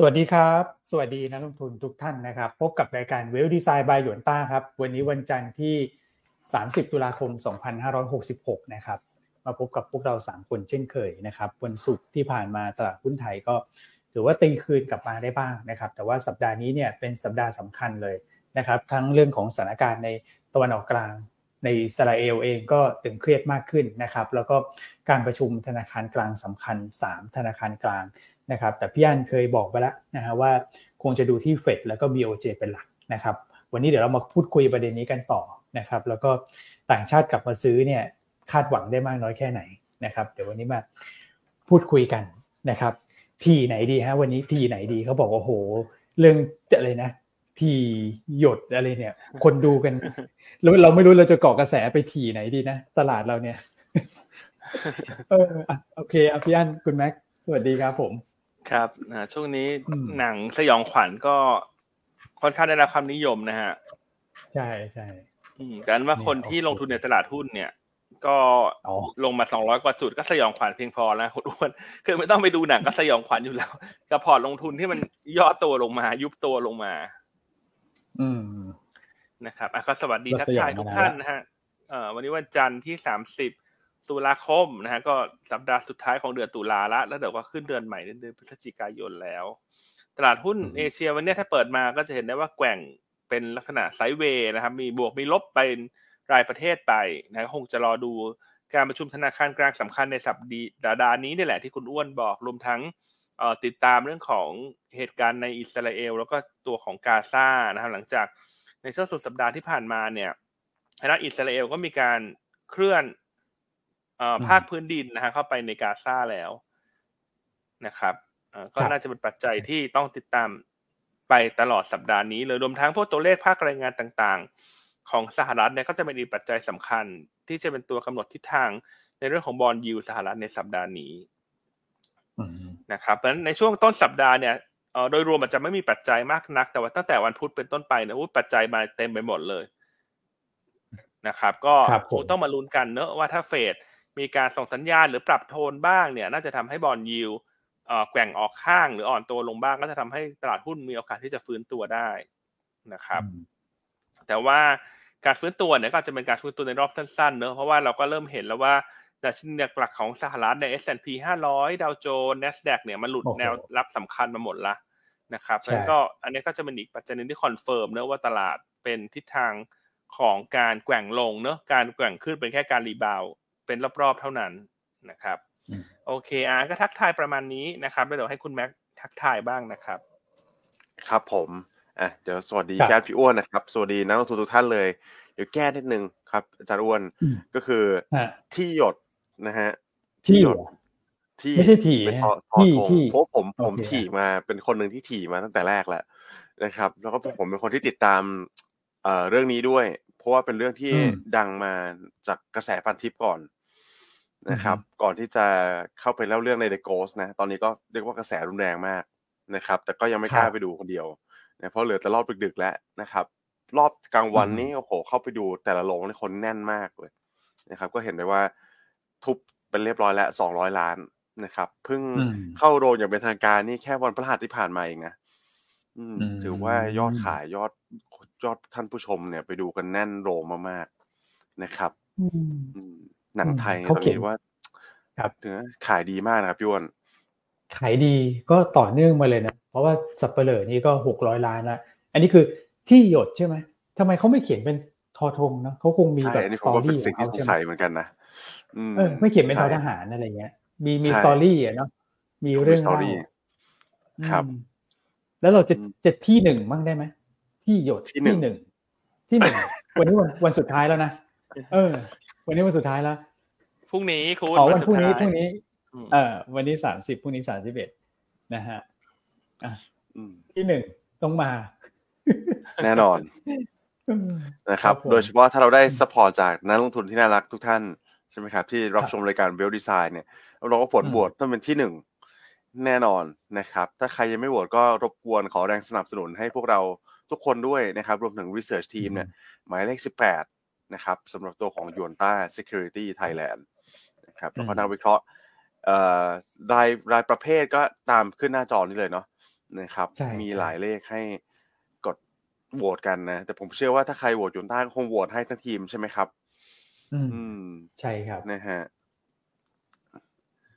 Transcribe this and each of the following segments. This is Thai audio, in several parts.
สวัสดีครับ สวัสดีนักลงทุนทุกท่านนะครับ พบกับรายการเวลดีไซน์บายหยวนต้าครับ วันนี้วันจันทร์ที่ 30 ตุลาคม 2566 นะครับ มาพบกับพวกเรา 3 คนเช่นเคยนะครับ วันศุกร์ที่ผ่านมาตลาดหุ้นไทยก็ถือว่าตีคืนกลับมาได้บ้างนะครับ แต่ว่าสัปดาห์นี้เนี่ยเป็นสัปดาห์สำคัญเลยนะครับ ทั้งเรื่องของสถานการณ์ในตะวันออกกลางในอิสราเอลเองก็ตึงเครียดมากขึ้นนะครับ แล้วก็การประชุมธนาคารกลางสำคัญ 3 ธนาคารกลาง นะครับแต่พี่อันเคยบอกไปแล้วนะฮะว่าคงจะดูที่เฟดแล้วก็ BOJ เป็นหลักนะครับวันนี้เดี๋ยวเรามาพูดคุยประเด็นนี้กันต่อนะครับแล้วก็ต่างชาติกลับมาซื้อเนี่ยคาดหวังได้มากน้อยแค่ไหนนะครับเดี๋ยววันนี้มาพูดคุยกันนะครับทีไหนดีฮะวันนี้ทีไหนดีเขาบอกว่าโห เรื่องอะไรนะ ทีหยดอะไรเนี่ย คนดูกันแล้วเราไม่รู้เราจะเกาะกระแสไปทีไหนดีนะ ตลาดเราเนี่ยเออโอเคอพี่อันคุณแม็กสวัสดีครับผม ครับช่วงนี้หนังสยองขวัญก็ค่อนข้างได้รับความนิยมนะฮะ ใช่ใช่แต่ว่าคนที่ลงทุนในตลาดหุ้นเนี่ย ก็ลงมาสองร้อยกว่าจุดก็สยองขวัญเพียงพอแล้วคุณอ้วนคือไม่ต้องไปดูหนังก็สยองขวัญอยู่แล้วกับพอร์ตลงทุนที่มันย่อตัวลงมา ยุบตัวลงมา อืมนะครับอะก็สวัสดีทักทายทุกท่านนะฮะเอ่อวันนี้วันจันทร์ที่สามสิบ ตุลาคมนะฮะก็สัปดาห์สุดท้ายของเดือนตุลาละแล้วเดี๋ยวก็ขึ้นเดือนใหม่เดือนพฤศจิกายนแล้ว ตลาดหุ้นเอเชียวันนี้ถ้าเปิดมาก็จะเห็นได้ว่าแกว่งเป็นลักษณะไซด์เวย์นะครับมีบวกมีลบไปรายประเทศไปนะคงจะรอดูการประชุมธนาคารกลางสำคัญในสัปดาห์นี้นี่แหละที่คุณอ้วนบอกรวมทั้งติดตามเรื่องของเหตุการณ์ในอิสราเอล แล้วก็ตัวของกาซานะครับหลังจากในช่วงสุดสัปดาห์ที่ผ่านมาเนี่ยทางอิสราเอลก็มีการเคลื่อน ภาคพื้นดินนะฮะเข้าไปในกาซาแล้วนะครับก็น่าจะเป็นปัจจัยที่ต้องติดตามไปตลอดสัปดาห์นี้เลยรวมทั้งพวกตัวเลขภาครายงานต่างๆ ของสหรัฐเนี่ยก็จะเป็นอีกปัจจัยสำคัญ ที่จะเป็นตัวกำหนดทิศทางในเรื่องของบอลยูสหรัฐในสัปดาห์นี้นะครับเพราะฉะนั้นในช่วงต้นสัปดาห์เนี่ยโดยรวมมันจะไม่มีปัจจัยมากนัก แต่ว่าตั้งแต่วันพุธเป็นต้นไปเนี่ยปัจจัยมาเต็มไปหมดเลยนะครับ ก็คงต้องมาลุ้นกันเนอะว่าถ้าเฟด มีการส่งสัญญาณหรือปรับโทนบ้างเนี่ยน่าจะทำให้บอลยิวแกว่งออกข้างหรืออ่อนตัวลงบ้าง ก็จะทำให้ตลาดหุ้นมีโอกาสที่จะฟื้นตัวได้นะครับ แต่ว่าการฟื้นตัวเนี่ยก็จะเป็นการฟื้นตัวในรอบสั้นๆเนอะเพราะว่าเราก็เริ่มเห็นแล้วว่าดัชนีหลักของสหรัฐใน S&P 500 ดาวโจนส์ NASDAQ เนี่ยมันหลุดแนวรับสำคัญมาหมดละนะครับแล้วก็อันนี้ก็จะเป็นอีกปัจจัยนึงที่ confirm เนอะว่าตลาดเป็นทิศทางของการแกว่งลงเนอะการแกว่งขึ้นเป็นแค่การ rebound เป็นรอบๆเท่านั้นนะครับโอเคอะก็ทักทายประมาณนี้นะครับแล้วเดี๋ยวให้คุณแม็กทักทายบ้างนะครับ ครับผมอะเดี๋ยวสวัสดีญาติพี่อ้วนนะครับสวัสดีนักลงทุนทุกท่านเลย เดี๋ยวแก้นิดนึงครับอาจารย์อ้วนก็คือที่หยดนะฮะที่หยดที่ไม่ใช่ถี่ที่ที่เพราะผมผมถี่มาเป็นคนหนึ่งที่ถี่มาตั้งแต่แรกแหละนะครับ แล้วก็ผมเป็นคนที่ติดตามเอ่อเรื่องนี้ด้วย เพราะว่าเป็นเรื่องที่ดังมาจากกระแสพันทิปก่อน นะครับ ก่อนที่จะเข้าไปเล่าเรื่องใน The Ghost นะ ตอนนี้ก็เรียกว่ากระแสรุนแรงมากนะครับ แต่ก็ยังไม่กล้าไปดูคนเดียวนะเพราะเหลือแต่รอบดึกๆแล้วนะครับ รอบกลางวันนี้โอ้โหเข้าไปดูแต่ละโรงนี่คนแน่นมากเลยนะครับ ก็เห็นได้ว่าทุบเป็นเรียบร้อยแล้วสองร้อยล้านนะครับเพิ่งเข้าโรงอย่างเป็นทางการนี่แค่วันพฤหัสที่ผ่านมาเองนะถือว่ายอดขายยอดยอดท่านผู้ชมเนี่ย ไปดูกันแน่นโรงมากๆนะครับ หนังไทยเขาเขียนว่าครับเนื้อขายดีมากนะครับพี่วนขายดีก็ต่อเนื่องมาเลยนะ เพราะว่าสับเปลือนี่ก็หกร้อยล้านละอันนี้คือที่หยดใช่ไหมทำไมเขาไม่เขียนเป็นทอทงนะเขาคงมีแบบสตอรี่ของเขาใช่ไหมเหมือนกันนะเออไม่เขียนเป็นทอทหารอะไรเงี้ย มีมีสตอรี่อะเนาะมีเรื่องเล่าครับ แล้วเราจะจะที่หนึ่งมั่งได้ไหมที่หยดที่หนึ่งที่หนึ่งวันนี้วันวันสุดท้ายแล้วนะเออ วันนี้วันสุดท้ายแล้ว พรุ่งนี้คุณอ๋อวันพรุ่งนี้พรุ่งนี้ เออวันนี้สามสิบพรุ่งนี้สามสิบเอ็ดนะฮะอะที่หนึ่งต้องมา แน่นอนนะครับ โดยเฉพาะถ้าเราได้ support จากนักลงทุนที่น่ารักทุกท่าน ใช่ไหมครับ ที่รับชมรายการ Wealth Designs เนี่ย เราก็ผลโหวตต้องเป็นที่หนึ่งแน่นอนนะครับ ถ้าใครยังไม่โหวตก็รบกวนขอแรงสนับสนุนให้พวกเราทุกคนด้วยนะครับ รวมถึง Research Team เนี่ยหมายเลขสิบแปดนะครับสำหรับตัวของยวนต้า Security Thailand นะ ครับแล้วก็นักวิเคราะห์รายรายประเภทก็ตามขึ้นหน้าจอนี้เลยเนาะนะครับใช่มีใช่หลายเลขให้กดโหวตกันนะ แต่ผมเชื่อว่าถ้าใครโหวตยุนต้าก็คงโหวตให้ทั้งทีมใช่ไหมครับ อืมอืมใช่ครับนะฮะ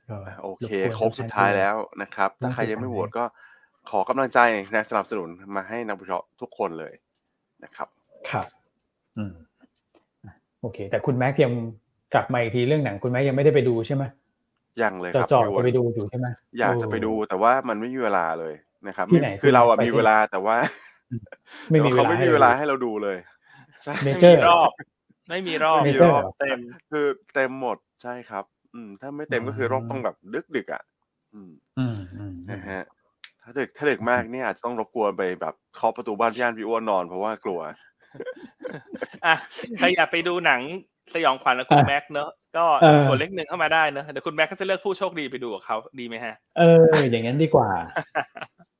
ก็โอเครบกวนครบสุดท้ายแล้วนะครับครบถ้าใครยังไม่สุดโหวท้ายตก็ขอกำลังใจและสนับสนุนมาให้นักวิเคราะห์ทุกคนเลยนะครับ ครับ อืมอะโอเค แต่คุณแม็กยัง กลับมาอีกทีเรื่องหนังคุณแม็กยังไม่ได้ไปดูใช่ไหมยังเลยจะครับจ่อพี่จะอ้วนไปดูอยู่ใช่ไหมอยากจะไปดูแต่ว่ามันไม่มีเวลาเลยนะครับที่ไหนคือเราอะไปที่มีเวลาแต่ว่า ไม่มีแต่ว่าเขาไม่มีเวลาให้ให้เราดูเลยใช่เมไม่เจอมีร์รอบ ไม่มีรอบเมมีเจอรร์อบเต็มคือเต็มหมดใช่ครับ อืม ถ้าไม่เต็มก็คือรอบต้องแบบดึกดึกๆอะอืมอืม อืมนะฮะถ้าดึกถ้าดึกมากเนี่ยอาจจะต้องรบกวนไปแบบเคาะประตูบ้านพี่อันพี่อ้วนนอนเพราะว่ากลัวอะใครอยากไปดูหนัง สยองขวัญกับคุณแม็กซ์เนอะก็กดเลขหนึ่งเข้ามาได้เนอะเดี๋ยวคุณแม็กซ์ก็จะเลือกผู้โชคดีไปดูกับเขาดีไหมฮะ เออ อย่างนั้นดีกว่า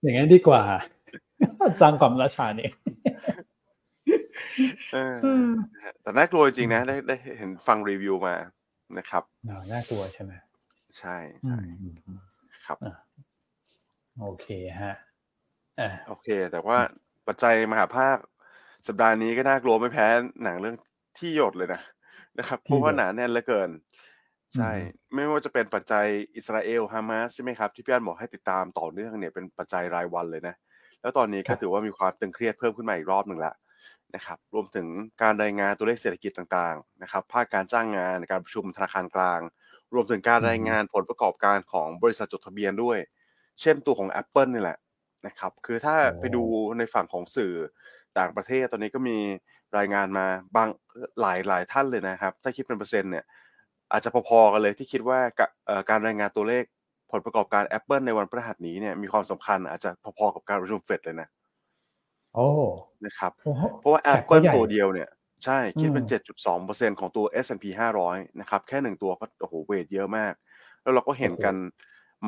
อย่างนั้นดีกว่าสร้างความราชาเนี่ยเออนะฮะแต่น่ากลัวจริงๆนะได้ได้เห็นฟังรีวิวมานะครับน่ากลัวใช่ไหมใช่อืใช่มอืมอืมครับโอเคฮะอะโอเค แต่ว่าปัจจัยมหาภาคสัปดาห์นี้ก็น่ากลัวไม่แพ้หนังเรื่องที่หยดเลยนะ นะครับ เพราะว่าหนาแน่นเหลือเกิน ใช่ ไม่ว่าจะเป็นปัจจัยอิสราเอลฮามาสใช่ไหมครับ ที่พี่อันบอกให้ติดตามต่อเนื่องเนี่ยเป็นปัจจัยรายวันเลยนะ แล้วตอนนี้ก็ถือว่ามีความตึงเครียดเพิ่มขึ้นมาอีกรอบหนึ่งแล้วนะครับ รวมถึงการรายงานตัวเลขเศรษฐกิจต่างๆนะครับ ภาคการจ้างงานการประชุมธนาคารกลาง รวมถึงการรายงานผลประกอบการของบริษัทจดทะเบียนด้วย เช่นตัวของ Apple นี่แหละนะครับ คือถ้าไปดูในฝั่งของสื่อ ต่างประเทศตอนนี้ก็มีรายงานมาบางหลายหลายท่านเลยนะครับ ถ้าคิดเป็นเปอร์เซ็นต์เนี่ยอาจจะพอๆกันเลยที่คิดว่ากะเอ่อการรายงานตัวเลขผลประกอบการ Apple ในวันพฤหัสนี้เนี่ยมีความสำคัญอาจจะพอๆกับการประชุมเฟดเลยนะโอ้นะครับโอ้โหเพราะว่าแท็กก็ Apple ใหญ่ตัวเดียวเนี่ยใช่คิดเป็นอืม7.2%ของตัว S&P 500 นะครับ แค่หนึ่งตัวก็โอ้โหเวทเยอะมาก แล้วเราก็เห็นกัน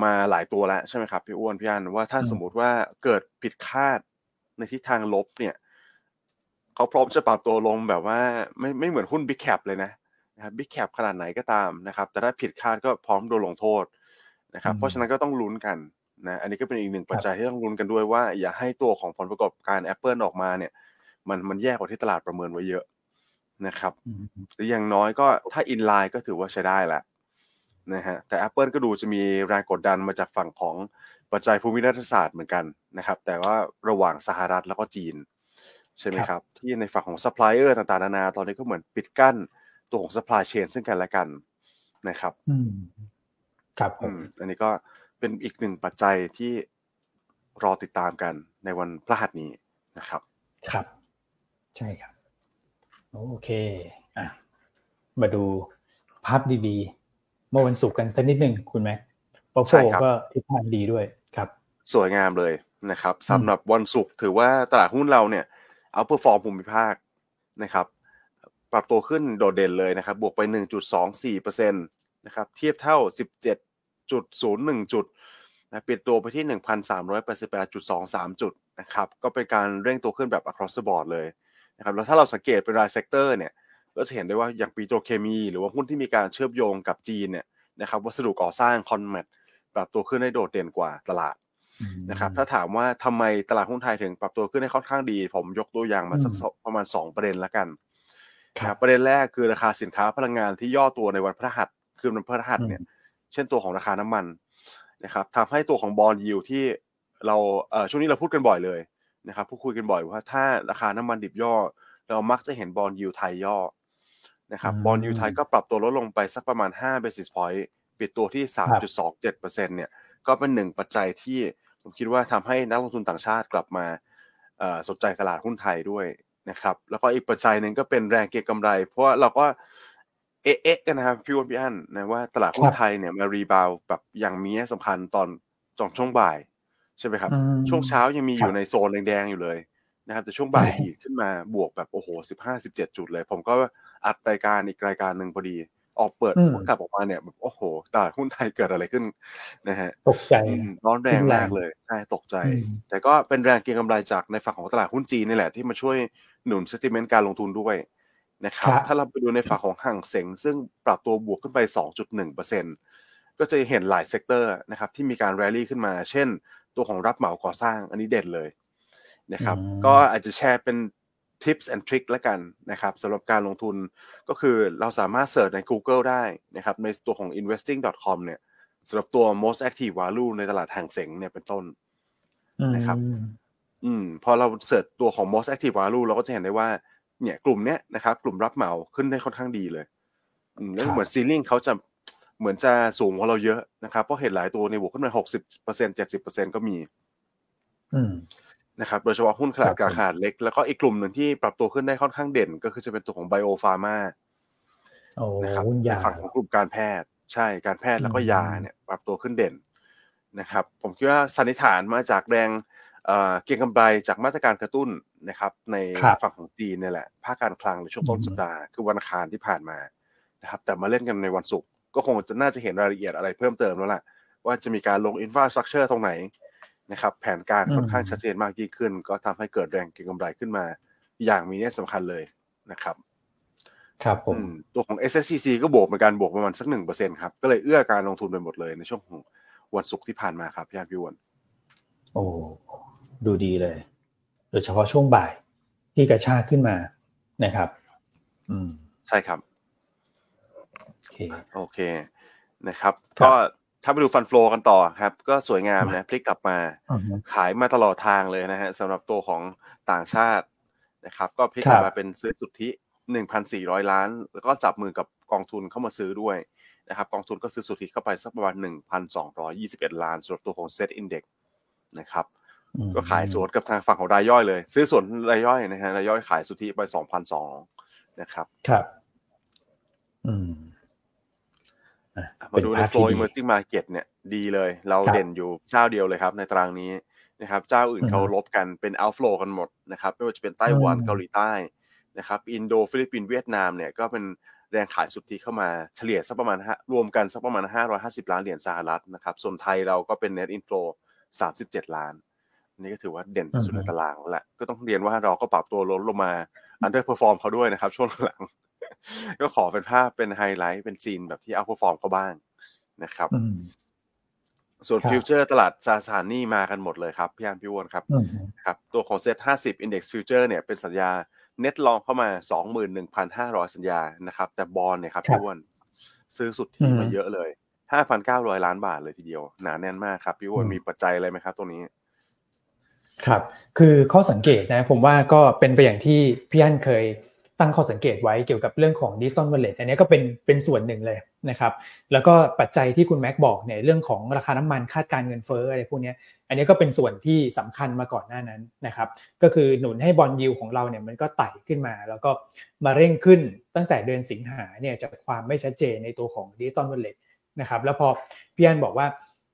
มาหลายตัวแล้วใช่ไหมครับ พี่อ้วนพี่อันว่าถ้าอืมสมมุติว่าเกิดผิดคาดในทิศทางลบเนี่ย เขาพร้อมจะปรับตัวลงแบบว่าไม่ไม่เหมือนหุ้น Big Cap เลยนะนะครับ Big Cap ขนาดไหนก็ตามนะครับ แต่ถ้าผิดคาดก็พร้อมโดนลงโทษนะครับเพราะฉะนั้นก็ต้องลุ้นกันนะอันนี้ก็เป็นอีกหนึ่งปัจจัยที่ต้องลุ้นกันด้วยว่า อย่าให้ตัวของผลประกอบการ Apple ออกมาเนี่ย มันมันแย่กว่าที่ตลาดประเมินไว้เยอะนะครับอืมหรืออย่างน้อยก็ถ้าอินไลน์ก็ถือว่าใช้ได้แหละนะฮะแต่ Apple ก็ดูจะมีแรงกดดันมาจากฝั่งของปัจจัยภูมิรัฐศาสตร์เหมือนกันนะครับ แต่ว่าระหว่างสหรัฐแล้วก็จีน ใช่ไหมครับ ที่ในฝั่งของซัพพลายเออร์ต่างๆนานาตอนนี้ก็เหมือนปิดกั้นตัวของ supply chain ซึ่งกันและกันนะครับอืมครับผอืมมอันนี้ก็เป็นอีกหนึ่งปัจจัยที่รอติดตามกันในวันพฤหัสนี้นะครับ ครับ ใช่ครับ โอเคอะมาดูภาพดีๆ เมื่อวันศุกร์กันสักนิดหนึ่งคุณแม็กปอใช่โฟครับก็ทิศทางดีด้วยครับ สวยงามเลยนะครับสำหรับวันศุกร์ถือว่าตลาดหุ้นเราเนี่ย outperform ภูมิภาคนะครับปรับตัวขึ้นโดดเด่นเลยนะครับ บวกไป 1.24%นะครับเทียบเท่า 17.01 จุดนะปิดตัวไปที่ 1,388.23 จุดนะครับก็เป็นการเร่งตัวขึ้นแบบ across the board เลยนะครับแล้วถ้าเราสังเกตเป็นราย sector เนี่ยก็จะเห็นได้ว่าอย่างปิโตรเคมี หรือว่าหุ้นที่มีการเชื่อมโยงกับจีนเนี่ยนะครับวัสดุก่อสร้างคอนแมทปรับตัวขึ้นได้โดดเด่นกว่าตลาด นะครับถ้าถามว่าทำไมตลาดหุ้นไทยถึงปรับตัวขึ้นได้ค่อนข้างดี ผมยกตัวอย่างมาสักอืมสองประมาณ 2 ประเด็นละกันครับนะประเด็นแรกคือราคาสินค้าพลังงานที่ย่อตัวในวันพฤหัสคือวันพฤหัสเนี่ยอืมเช่นตัวของราคาน้ำมันนะครับทำให้ตัวของบอลยิวที่เราเอ่อช่วงนี้เราพูดกันบ่อยเลยนะครับพูดคุยกันบ่อยว่าถ้าราคาน้ำมันดิบย่อ เรามักจะเห็นบอลยิวไทยย่อนะครับอืม bond yield ไทยก็ปรับตัวลดลงไปสักประมาณ5 basis point ปิดตัวที่ 3.27%เนี่ย ก็เป็นหนึ่งปัจจัยที่ ผมคิดว่าทำให้นักลงทุนต่างชาติกลับมาเอ่อสนใจตลาดหุ้นไทยด้วยนะครับ แล้วก็อีกปัจจัยหนึ่งก็เป็นแรงเก็งกำไร เพราะว่าเราก็เอ๊ะเอ๊ะกันนะครับพี่อ้วนพี่อั้นนะว่าตลาดหุ้คนรับเนี่ยมา rebound แบบอย่างมีนัยสำคัญตอนตอนช่วงบ่าย ใช่ไหมครับอืมช่วงเช้ายังมีอครับในโซนแดงๆอยู่เลยนะครับแต่ช่วงบ่ายใช่ดีดขึ้นมาบวกแบบโอ้โหสิบห้าสิบเจ็ดจุดเลย ผมก็อัดรายการอีกรายการหนึ่งพอดี ออกเปิดอืมกลับออกมาเนี่ยแบบโอ้โหตลาดหุ้นไทยเกิดอะไรขึ้นนะฮะตกใจนะอืมร้อนแรงขึ้นแรงมากเลยใช่ตกใจอืมแต่ก็เป็นแรงเก็งกำไรจากในฝั่งของตลาดหุ้นจีนนี่แหละที่มาช่วยหนุน sentiment การลงทุนด้วยนะครับครับถ้าเราไปดูในฝั่งของฮั่งเส็งซึ่งปรับตัวบวกขึ้นไป 2.1%ก็จะเห็นหลาย sector นะครับที่มีการแรลลี่ขึ้นมา เช่น ตัวของรับเหมาก่อสร้างอันนี้เด่นเลยนะครับก็อาจจะแชร์เป็น tips and trick แล้วกันนะครับสำหรับการลงทุนก็คือเราสามารถเสิร์ชใน Google ได้นะครับในตัวของ investing.com เนี่ยสำหรับตัว most active value ในตลาดห่างเสงเนี่ยเป็นต้นนะครับ อืมพอเราเสิร์ชตัวของ most active value เราก็จะเห็นได้ว่าเนี่ยกลุ่มเนี้ยนะครับกลุ่มรับเหมาขึ้นได้ค่อนข้างดีเลยอืมแล้วเหมือนซีลิงเขาจะเหมือนจะสูงกว่าเราเยอะนะครับเพราะเห็นหลายตัวในบวกขึ้นมาหกสิบเปอร์เซ็นเจ็ดสิบเปอร์เซ็นก็มี อืม นะครับโดยเฉพาะหุ้นขนาดกลางขนาดเล็ก แล้วก็อีกกลุ่มหนึ่งที่ปรับตัวขึ้นได้ค่อนข้างเด่น ก็คือจะเป็นตัวของไบโอฟาร์มานะครับฝั่งของกลุ่มการแพทย์ ใช่การแพทย์แล้วก็ยาเนี่ยปรับตัวขึ้นเด่นนะครับ ผมคิดว่าสันนิษฐานมาจากแรงเก็งกำไรจากมาตรการกระตุ้นนะครับ ในฝั่งของจีนนี่แหละภาคการคลังในช่วงต้นสัปดาห์คือวันอังคารที่ผ่านมานะครับ แต่มาเล่นกันในวันศุกร์ก็คงจะน่าจะเห็นรายละเอียดอะไรเพิ่มเติมแล้วล่ะว่าจะมีการลง infrastructure ตรงไหน นะครับแผนการค่อนข้างชัดเจนมากยิ่งขึ้น ก็ทำให้เกิดแรงเก็งกำไรขึ้นมา อย่างมีนัยสำคัญเลยนะครับ ครับผมตัวของ s s c c ก็บวกเหมือนกันบวกประมาณสักหนึ่งเปอร์เซ็นครับ ก็เลยเอื้อการลงทุนไปหมดเลยในช่วงของวันศุกร์ที่ผ่านมาครับพี่อาพี่วันโอ้ดูดีเลย โดยเฉพาะช่วงบ่ายที่กระชากขึ้นมานะครับ อืมใช่ครับ โอเคโอเคนะครับ ก็ ถ้าไปดูฟันฟลอกันต่อครับ ก็สวยงามนะพลิกกลับมาขายมาตลอดทางเลยนะฮะสำหรับตัวของต่างชาตินะครับ ก็พลิกกลับมาเป็นซื้อสุทธิหนึ่งพันสี่ร้อยล้าน แล้วก็จับมือกับกองทุนเข้ามาซื้อด้วยนะครับ กองทุนก็ซื้อสุทธิเข้าไปสักประมาณหนึ่งพันสองร้อยี่สิบเอ็ดล้านสำหรับตัวของเซ็ตอินเด็กนะครับก็ขายสวนกับทางฝั่งของรายย่อยเลย ซื้อสวนรายย่อยนะฮะรายย่อยขายสุทธิไปสองพันสองนะครับ ครับ อืม มาดูใน flow emerging market เนี่ยดีเลย เราเด่นอยู่เจ้าเดียวเลยครับ ในตารางนี้นะครับ เจ้าอื่นเขาลบกันเป็น outflow กันหมดนะครับไม่ว่าจะเป็นไต้หวันเกาหลีใต้นะครับอินโดฟิลิปปินส์เวียดนามเนี่ยก็เป็นแรงขายสุทธิเข้ามาเฉลี่ยสักประมาณรวมกันสักประมาณ 550 ล้านเหรียญสหรัฐนะครับส่วนไทยเราก็เป็น net inflow 37 ล้าน นี่ก็ถือว่าเด่นสุดในตารางแล้วแหละก็ต้องเรียนว่าเราก็ปรับตัวลดลงมา underperform เขาด้วยนะครับ ช่วงหลัง ก็ขอเป็นภาพเป็นไฮไลท์เป็น scene แบบที่ outperform เขาบ้างนะครับ ส่วน futures ตลาดตราสารนี่มากันหมดเลยครับ พี่อันพี่วอนครับครับ ตัวของเซ็ตห้าสิบ index futures เนี่ยเป็นสัญญา net long เข้ามาสองหมื่นหนึ่งพันห้าร้อยสัญญานะครับ แต่บอลเนี่ยครับพี่วอนซื้อสุดที่มาเยอะเลยห้าพันเก้าร้อยล้านบาทเลยทีเดียว หนาแน่นมากครับพี่วอนมีปัจจัยอะไรไหมครับตรงนี้ครับ คือข้อสังเกตนะ ผมว่าก็เป็นไปอย่างที่พี่อันเคย ตั้งข้อสังเกตไว้เกี่ยวกับเรื่องของดิจิตอลวอลเล็ตอันนี้ก็เป็นเป็นส่วนหนึ่งเลยนะครับแล้วก็ปัจจัยที่คุณแม็กบอกเนี่ยเรื่องของราคาน้ำมันคาดการเงินเฟ้ออะไรพวกนี้อันนี้ก็เป็นส่วนที่สำคัญมาก่อนหน้านั้นนะครับก็คือหนุนให้บอลยิวของเราเนี่ยมันก็ไต่ขึ้นมา แล้วก็มาเร่งขึ้นตั้งแต่เดือนสิงหาเนี่ยจากความไม่ชัดเจนในตัวของดิจิตอลวอลเล็ตนะครับแล้วพอพี่อันบอกว่า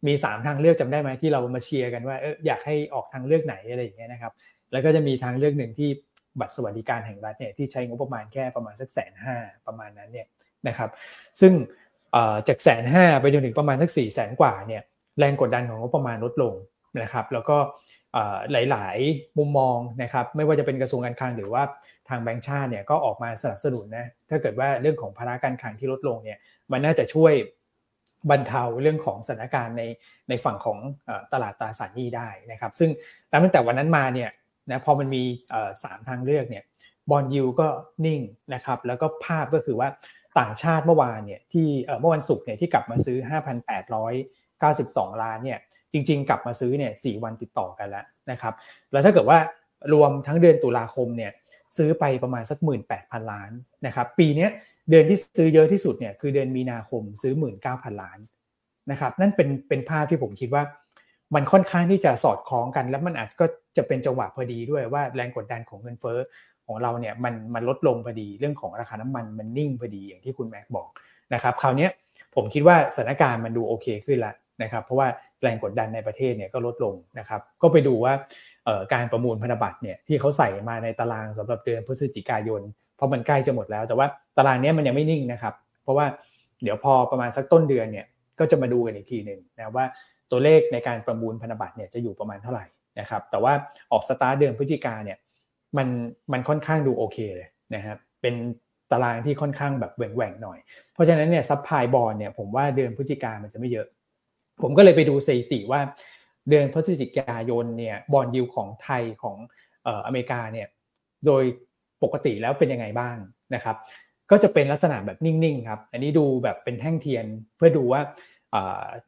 มี 3 ทางเลือกจำได้ไหมที่เรามาเชียร์กันว่าเอออยากให้ออกทางเลือกไหนอะไรอย่างเงี้ยนะครับแล้วก็จะมีทางเลือกหนึ่งที่ บัตรสวัสดิการแห่งรัฐเนี่ยที่ใช้งบประมาณแค่ประมาณสักแสนห้าประมาณนั้นเนี่ยนะครับซึ่งจากแสนห้าไปจนถึงประมาณสักสี่แสนกว่าเนี่ยแรงกดดันของงบประมาณลดลงนะครับแล้วก็หลาย ๆ มุมมองนะครับไม่ว่าจะเป็นกระทรวงการคลังหรือว่าทางแบงก์ชาติเนี่ยก็ออกมาสนับสนุนนะถ้าเกิดว่าเรื่องของภาระการคลังที่ลดลงเนี่ยมันน่าจะช่วยบรรเทาเรื่องของสถานการณ์ในในฝั่งของตลาดตราสารหนี้ได้นะครับ ซึ่งตั้งแต่วันนั้นมาเนี่ย นะพอมันมีสามทางเลือกเนี่ยบอลยูก็นิ่งนะครับแล้วก็ภาพก็คือว่าต่างชาติเมื่อวานเนี่ยที่เมื่อวันศุกร์เนี่ยที่กลับมาซื้อ 5,892 ล้านเนี่ยจริง ๆ กลับมาซื้อเนี่ยสวันติดต่อกันแล้วนะครับแล้วถ้าเกิดว่ารวมทั้งเดือนตุลาคมเนี่ยซื้อไปประมาณสัก 18,000 ล้านนะครับปีนี้เดือนที่ซื้อเยอะที่สุดเนี่ยคือเดือนมีนาคมซื้อ 19,000 ล้านนะครับนั่นเป็นเป็นภาพที่ผมคิดว่า มันค่อนข้างที่จะสอดคล้องกัน แล้วมันอาจก็จะเป็นจังหวะพอดีด้วยว่าแรงกดดันของเงินเฟ้อของเราเนี่ยมันมันลดลงพอดีเรื่องของราคาน้ำมันมันนิ่งพอดีอย่างที่คุณแม็กบอกนะครับคราวนี้ผมคิดว่าสถานการณ์มันดูโอเคขึ้นแล้วนะครับเพราะว่าแรงกดดันในประเทศเนี่ยก็ลดลงนะครับก็ไปดูว่าการประมูลพันธบัตรเนี่ยที่เขาใส่มาในตารางสำหรับเดือนพฤศจิกายน เพราะมันใกล้จะหมดแล้ว แต่ว่าตารางนี้มันยังไม่นิ่งนะครับ เพราะว่าเดี๋ยวพอประมาณสักต้นเดือนเนี่ยก็จะมาดูกันอีกทีหนึ่งนะว่า ตัวเลขในการประมูลพันธบัตรเนี่ยจะอยู่ประมาณเท่าไหร่นะครับแต่ว่าออกสตาร์ทเดือนพฤศจิกาเนี่ยมันมันค่อนข้างดูโอเคเลยนะครับเป็นตารางที่ค่อนข้างแบบแหว่งๆหน่อย เพราะฉะนั้นเนี่ย supply bond เนี่ยผมว่าเดือนพฤศจิกามันจะไม่เยอะ ผมก็เลยไปดูสถิติว่าเดือนพฤศจิกายนเนี่ย bond yield ของไทยของอเมริกาเนี่ยโดยปกติแล้วเป็นยังไงบ้างนะครับ ก็จะเป็นลักษณะแบบนิ่งๆครับ อันนี้ดูแบบเป็นแท่งเทียนเพื่อดูว่า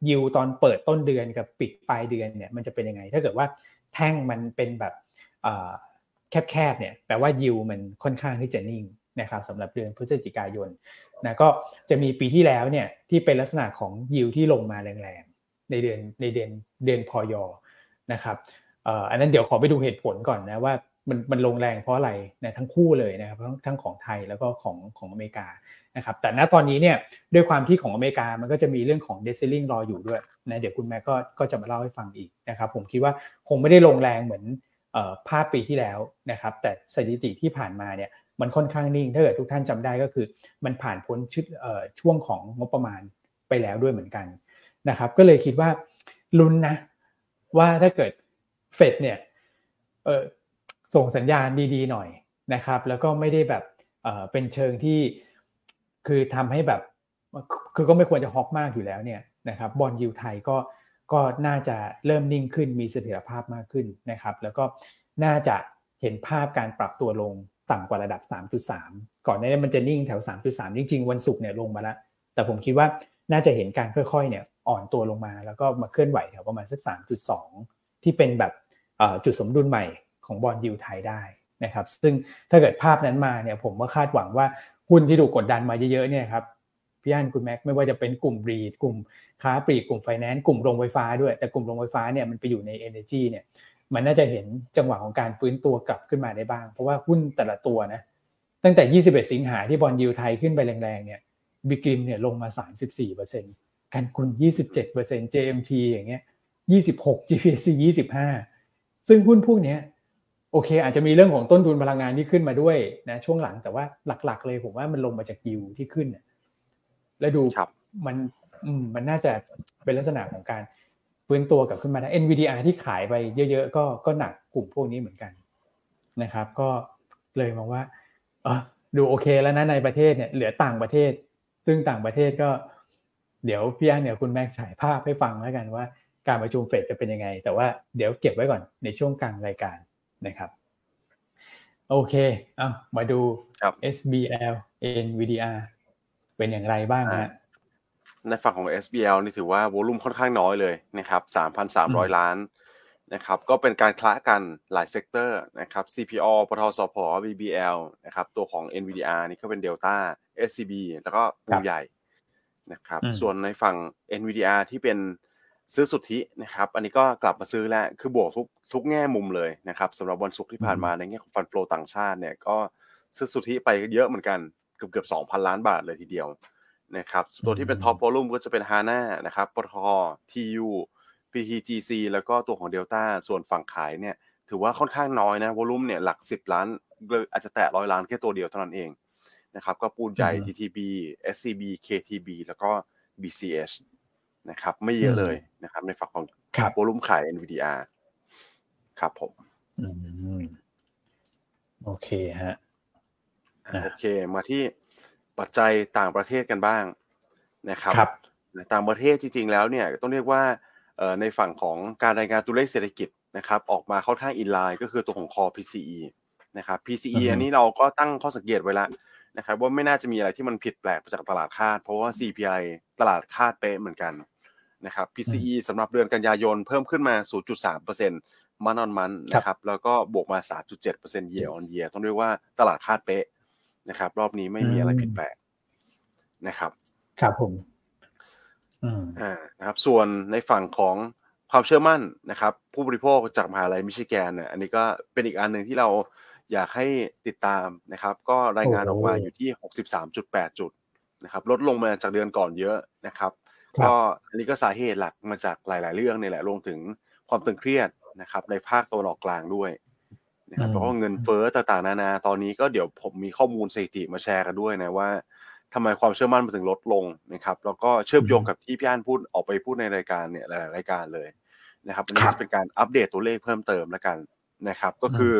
ยิวตอนเปิดต้นเดือนกับปิดปลายเดือนเนี่ยมันจะเป็นยังไง ถ้าเกิดว่าแท่งมันเป็นแบบแคบๆเนี่ยแปลว่ายิวมันค่อนข้างที่จะนิ่งนะครับสำหรับเดือนพฤศจิกายนนะก็จะมีปีที่แล้วเนี่ยที่เป็นลักษณะของยิวที่ลงมาแรงๆในเดือนในเดือนเดือนพอยอนะครับอันนั้นเดี๋ยวขอไปดูเหตุผลก่อนนะว่า มันมันลงแรงเพราะอะไรนะทั้งคู่เลยนะครับทั้งทั้งของไทยแล้วก็ของของอเมริกานะครับแต่ณตอนนี้เนี่ยด้วยความที่ของอเมริกามันก็จะมีเรื่องของเดซิลิงรออยู่ด้วยนะเดี๋ยวคุณแม่ก็ก็จะมาเล่าให้ฟังอีกนะครับผมคิดว่าคงไม่ได้ลงแรงเหมือนภาพปีที่แล้วนะครับแต่สถิติที่ผ่านมาเนี่ยมันค่อนข้างนิ่งถ้าเกิดทุกท่านจำได้ก็คือ มันผ่านพ้นชุดช่วงของงบประมาณไปแล้วด้วยเหมือนกันนะครับก็เลยคิดว่าลุ้นนะว่าถ้าเกิดเฟดเนี่ย ส่งสัญญาณดีๆหน่อยนะครับ แล้วก็ไม่ได้แบบเป็นเชิงที่คือทำให้แบบคือก็ไม่ควรจะฮอกมากอยู่แล้วเนี่ยนะครับบอลยูไทยก็ก็น่าจะเริ่มนิ่งขึ้นมีเสถียรภาพมากขึ้นนะครับ แล้วก็น่าจะเห็นภาพการปรับตัวลงต่ำกว่าระดับ 3.3 ก่อนหน้านี้มันจะนิ่งแถว 3.3 จริง ๆ วันศุกร์เนี่ยลงมาแล้ว แต่ผมคิดว่าน่าจะเห็นการค่อยๆเนี่ยอ่อนตัวลงมา แล้วก็มาเคลื่อนไหวแถวประมาณสัก 3.2 ที่เป็นแบบจุดสมดุลใหม่ ของ bond yield ไทยได้นะครับซึ่งถ้าเกิดภาพนั้นมาเนี่ยผมก็คาดหวังว่าหุ้นที่ถูกกดดันมาเยอะๆเนี่ยครับพี่อันคุณแม็กไม่ว่าจะเป็นกลุ่ม REIT กลุ่มค้าปลีกกลุ่มไฟแนนซ์กลุ่มโรงไฟฟ้าด้วยแต่กลุ่มโรงไฟฟ้าเนี่ยมันไปอยู่ใน Energy เนี่ยมันน่าจะเห็นจังหวะของการฟื้นตัวกลับขึ้นมาได้บ้าง เพราะว่าหุ้นแต่ละตัวนะตั้งแต่ 21 สิงหาที่ bond yield ไทยขึ้นไปแรงๆเนี่ย BGRIM เนี่ยลงมา 34%การกุน27% JMT อย่างเงี้ย26 GPC 25 ซึ่งหุ้นพวกนี้ โอเค อาจจะมีเรื่องของต้นทุนพลังงานที่ขึ้นมาด้วยนะช่วงหลังแต่ว่าหลัก ๆ เลยผมว่ามันลงมาจากยิวที่ขึ้นแล้วดูมันมันน่าจะเป็นลักษณะของการฟื้นตัวกลับขึ้นมาได้ NVDR ที่ขายไปเยอะๆก็ก็หนักกลุ่มพวกนี้เหมือนกันนะครับ ก็เลยมองว่าออดูโอเคแล้วนะในประเทศเนี่ยเหลือต่างประเทศ ซึ่งต่างประเทศก็ เดี๋ยวพี่อันเนี่ยคุณแม็กฉายภาพให้ฟังแล้วกันว่า การประชุมเฟดจะเป็นยังไง แต่ว่าเดี๋ยวเก็บไว้ก่อนในช่วงกลางรายการ นะครับ โอเค เอามาดู SBL NVDR เป็นอย่างไรบ้างฮะในฝั่งของ SBL นี่ถือว่าวอลุ่มค่อนข้างน้อยเลยนะครับ 3,300 ล้านนะครับ ก็เป็นการคละกันหลาย sector นะครับ CPALL ปตท.สผ. BBL นะครับ ตัวของ NVDR นี่ก็เป็น Delta SCB แล้วก็ปูนใหญ่นะครับ ส่วนในฝั่ง NVDR ที่เป็น ซื้อสุทธินะครับ อันนี้ก็กลับมาซื้อแล้ว คือบวกทุกทุกแง่มุมเลยนะครับสำหรับวันศุกร์ที่ผ่านมาในแง่ของ fund flow ต่างชาติเนี่ยก็ซื้อสุทธิไปเยอะเหมือนกันเกือบเกือบสองพันล้านบาทเลยทีเดียวนะครับตัวที่เป็น top volume ก็จะเป็นฮาน่านะครับปตททียู PTGC แล้วก็ตัวของ Delta ส่วนฝั่งขายเนี่ย ถือว่าค่อนข้างน้อยนะวอลุ่มเนี่ยหลัก10ล้านอาจจะแตะร้อยล้านแค่ตัวเดียวเท่านั้นเองนะครับก็ปูนใหญ่ TTB SCB KTB แล้วก็ BCH นะครับไม่เยอะเลยนะครับ ในฝั่งของวอลุ่มขาย NVDR ครับผมโอเคฮะโอเค มาที่ปัจจัยต่างประเทศกันบ้างนะครับรบต่างประเทศจริงๆแล้วเนี่ยต้องเรียกว่าในฝั่งของการรายงานตัวเลขเศรษฐกิจนะครับ ออกมาค่อนข้างอินไลน์ก็คือตัวของคอ PCE นะครับ PCE อันนี้เราก็ตั้งข้อสังเกตไว้แล้วนะครับ ว่าไม่น่าจะมีอะไรที่มันผิดแปลกไปจากตลาดคาด เพราะว่า CPI ตลาดคาดเป๊ะเหมือนกัน นะครับ PCE สำหรับเดือนกันยายนเพิ่มขึ้นมา 0.3%มันออนมันนะครับ แล้วก็บวกมา 3.7% year on year ต้องเรียกว่าตลาดคาดเป๊ะนะครับ รอบนี้ไม่มีอะไรผิดแปลกนะครับ ครับผมอ่านะครับ ส่วนในฝั่งของความเชื่อมั่นนะครับ ผู้บริโภคจากมหาลัยมิชิแกนเนี่ยอันนี้ก็เป็นอีกอันหนึ่งที่เราอยากให้ติดตามนะครับ ก็รายงานออกมาอยู่ที่ 63.8 จุดนะครับ ลดลงมาจากเดือนก่อนเยอะนะครับ ก็อันนี้ก็สาเหตุหลักมาจากหลาย ๆ เรื่องนี่แหละรวมถึงความตึงเครียดนะครับ ในภาคตะวันออกกลางด้วยนะครับแล้วก็เงินเฟ้อต่างๆนานา ตอนนี้ก็เดี๋ยวผมมีข้อมูลสถิติมาแชร์กันด้วยนะว่าทำไมความเชื่อมั่นมันถึงลดลงนะครับ แล้วก็เชื่อมโยงกับที่พี่อันพูดออกไปพูดในรายการเนี่ยหลายรายการเลยนะครับอันนี้จะเป็นการอัปเดตตัวเลขเพิ่มเติมแล้วกันนะครับ ก็คือ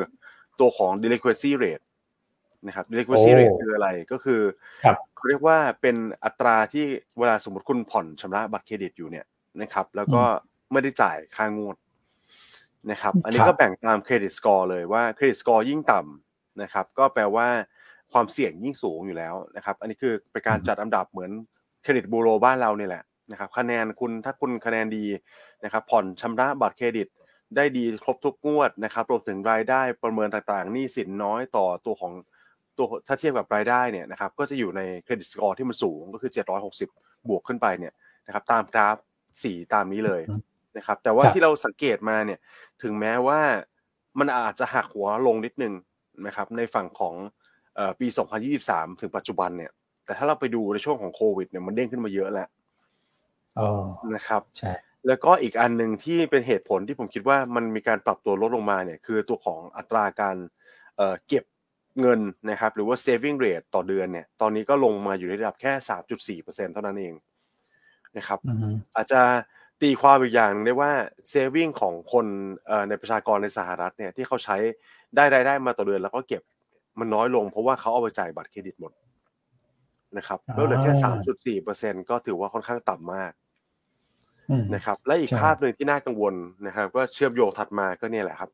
ตัวของ delinquency rate นะครับ delinquency rate คืออะไรก็คือ เขาเรียกว่าเป็นอัตราที่เวลาสมมติคุณผ่อนชำระบัตรเครดิตอยู่เนี่ยนะครับ แล้วก็ไม่ได้จ่ายค่างวดนะครับ อันนี้ก็แบ่งตาม credit score เลยว่า credit score ยิ่งต่ำนะครับ ก็แปลว่าความเสี่ยงยิ่งสูงอยู่แล้วนะครับ อันนี้คือเป็นการจัดอันดับเหมือนเครดิตบูโรบ้านเราเนี่ยแหละนะครับ คะแนนคุณถ้าคุณคะแนนดีนะครับ ผ่อนชำระบัตรเครดิตได้ดีครบทุกงวดนะครับรวมถึงรายได้ประเมินต่างๆหนี้สินน้อยต่อตัวของ ตัวถ้าเทียบกับรายได้เนี่ยนะครับก็จะอยู่ใน credit score ที่มันสูงก็คือ 760 บวกขึ้นไปเนี่ยนะครับตามกราฟสีตามนี้เลยนะครับแต่ว่าที่เราสังเกตมาเนี่ยถึงแม้ว่ามันอาจจะหักหัวลงนิดนึงนะครับในฝั่งของปี 2023 ถึงปัจจุบันเนี่ย แต่ถ้าเราไปดูในช่วงของโควิดเนี่ยมันเด้งขึ้นมาเยอะแล้วนะครับใช่แล้วก็อีกอันหนึ่งที่เป็นเหตุผลที่ผมคิดว่ามันมีการปรับตัวลดลงมาเนี่ยคือตัวของอัตราการเก็บ เงินนะครับหรือว่า saving rate ต่อเดือนเนี่ยตอนนี้ก็ลงมาอยู่ในระดับแค่ 3.4%เท่านั้นเองนะครับอาจจะตีความอีกอย่างนึงได้ว่า saving ของคนในประชากรในสหรัฐเนี่ยที่เขาใช้ได้รายได้มาต่อเดือนแล้วก็เก็บมันน้อยลง เพราะว่าเขาเอาไปจ่ายบัตรเครดิตหมดนะครับแล้วเหลือแค่สามจุดสี่เปอร์เซ็นก็ถือว่าค่อนข้างต่ำมากนะครับ และอีกภาพหนึ่งที่น่ากังวลนะครับ ก็เชื่อมโยงถัดมาก็เนี่ยแหละครับ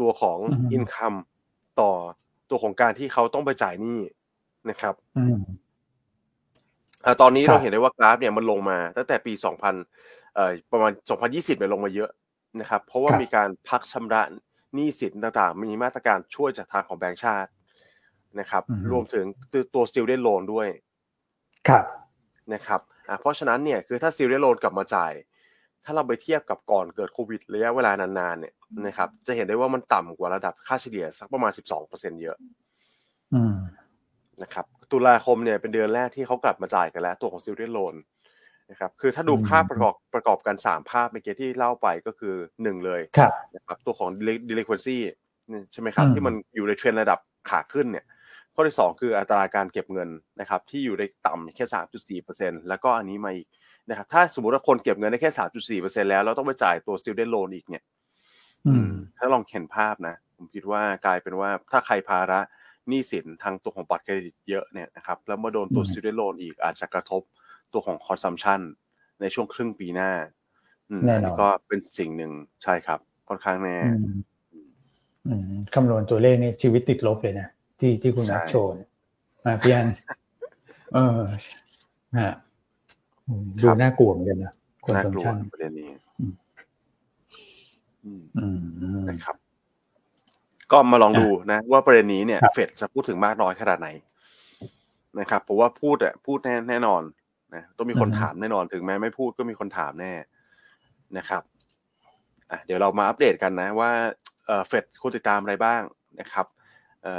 ตัวของอินคัมต่อ ตัวของการที่เขาต้องไปจ่ายหนี้นะครับตอนนี้เราเห็นได้ว่ากราฟเนี่ยมันลงมาตั้งแต่ปีสองพันเอ่อประมาณสองพันยี่สิบเนี่ยลงมาเยอะนะครับ เพราะว่ามีการพักชำระหนี้สินต่างๆ มีมาตรการช่วยจากทางของแบงก์ชาตินะครับ รวมถึงตัว student loan ด้วย ครับนะครับเพราะฉะนั้นเนี่ยคือถ้า student loan กลับมาจ่าย ถ้าเราไปเทียบกับก่อนเกิดโควิดระยะเวลานานๆเนี่ยนะครับ จะเห็นได้ว่ามันต่ำกว่าระดับค่าเฉลี่ยสักประมาณ12%เยอะนะครับ ตุลาคมเนี่ยเป็นเดือนแรกที่เขากลับมาจ่ายกันแล้ว ตัวของ student loan นะครับ คือถ้าดูภาพประกอบประกอบกัน3ภาพเมื่อกี้ที่เล่าไปก็คือ1เลยนะครับตัวของ delinquency ใช่ไหมครับ ที่มันอยู่ในเทรนระดับขาขึ้นเนี่ย ข้อที่2คืออัตราการเก็บเงินนะครับ ที่อยู่ในต่ำแค่3.4%แล้วก็อันนี้มาอีก นะครับถ้าสมมติว่าคนเก็บเงินได้แค่3.4%แล้ว เราต้องไปจ่ายตัว student loan อีกเนี่ยถ้าลองเห็นภาพนะ ผมคิดว่ากลายเป็นว่าถ้าใครภาระหนี้สินทางตัวของบัตรเครดิตเยอะเนี่ยนะครับแล้วมาโดนตัว student loan อีกอาจจะกระทบตัวของ consumption ในช่วงครึ่งปีหน้าแน่นอนก็เป็นสิ่งหนึ่งใช่ครับ ค่อนข้างแน่คำนวณตัวเลขนี่ชีวิตติดลบเลยนะที่ที่คุณนักโชว์มาพี่อันเออฮะ ดูน่ากลัวเหมือนกันนะคนสำคัญประเด็นนี้นะครับ ก็มาลองดูนะ ว่าประเด็นนี้เนี่ยเฟดจะพูดถึงมากน้อยขนาดไหนนะครับผมว่าพูดอะพูดแน่แน่นอนนะต้องมีคนถามแน่นอนถึงแม้ไม่พูดก็มีคนถามแน่นะครับอะเดี๋ยวเรามาอัปเดตกันนะ ว่าเฟดคุณติดตามอะไรบ้างนะครับ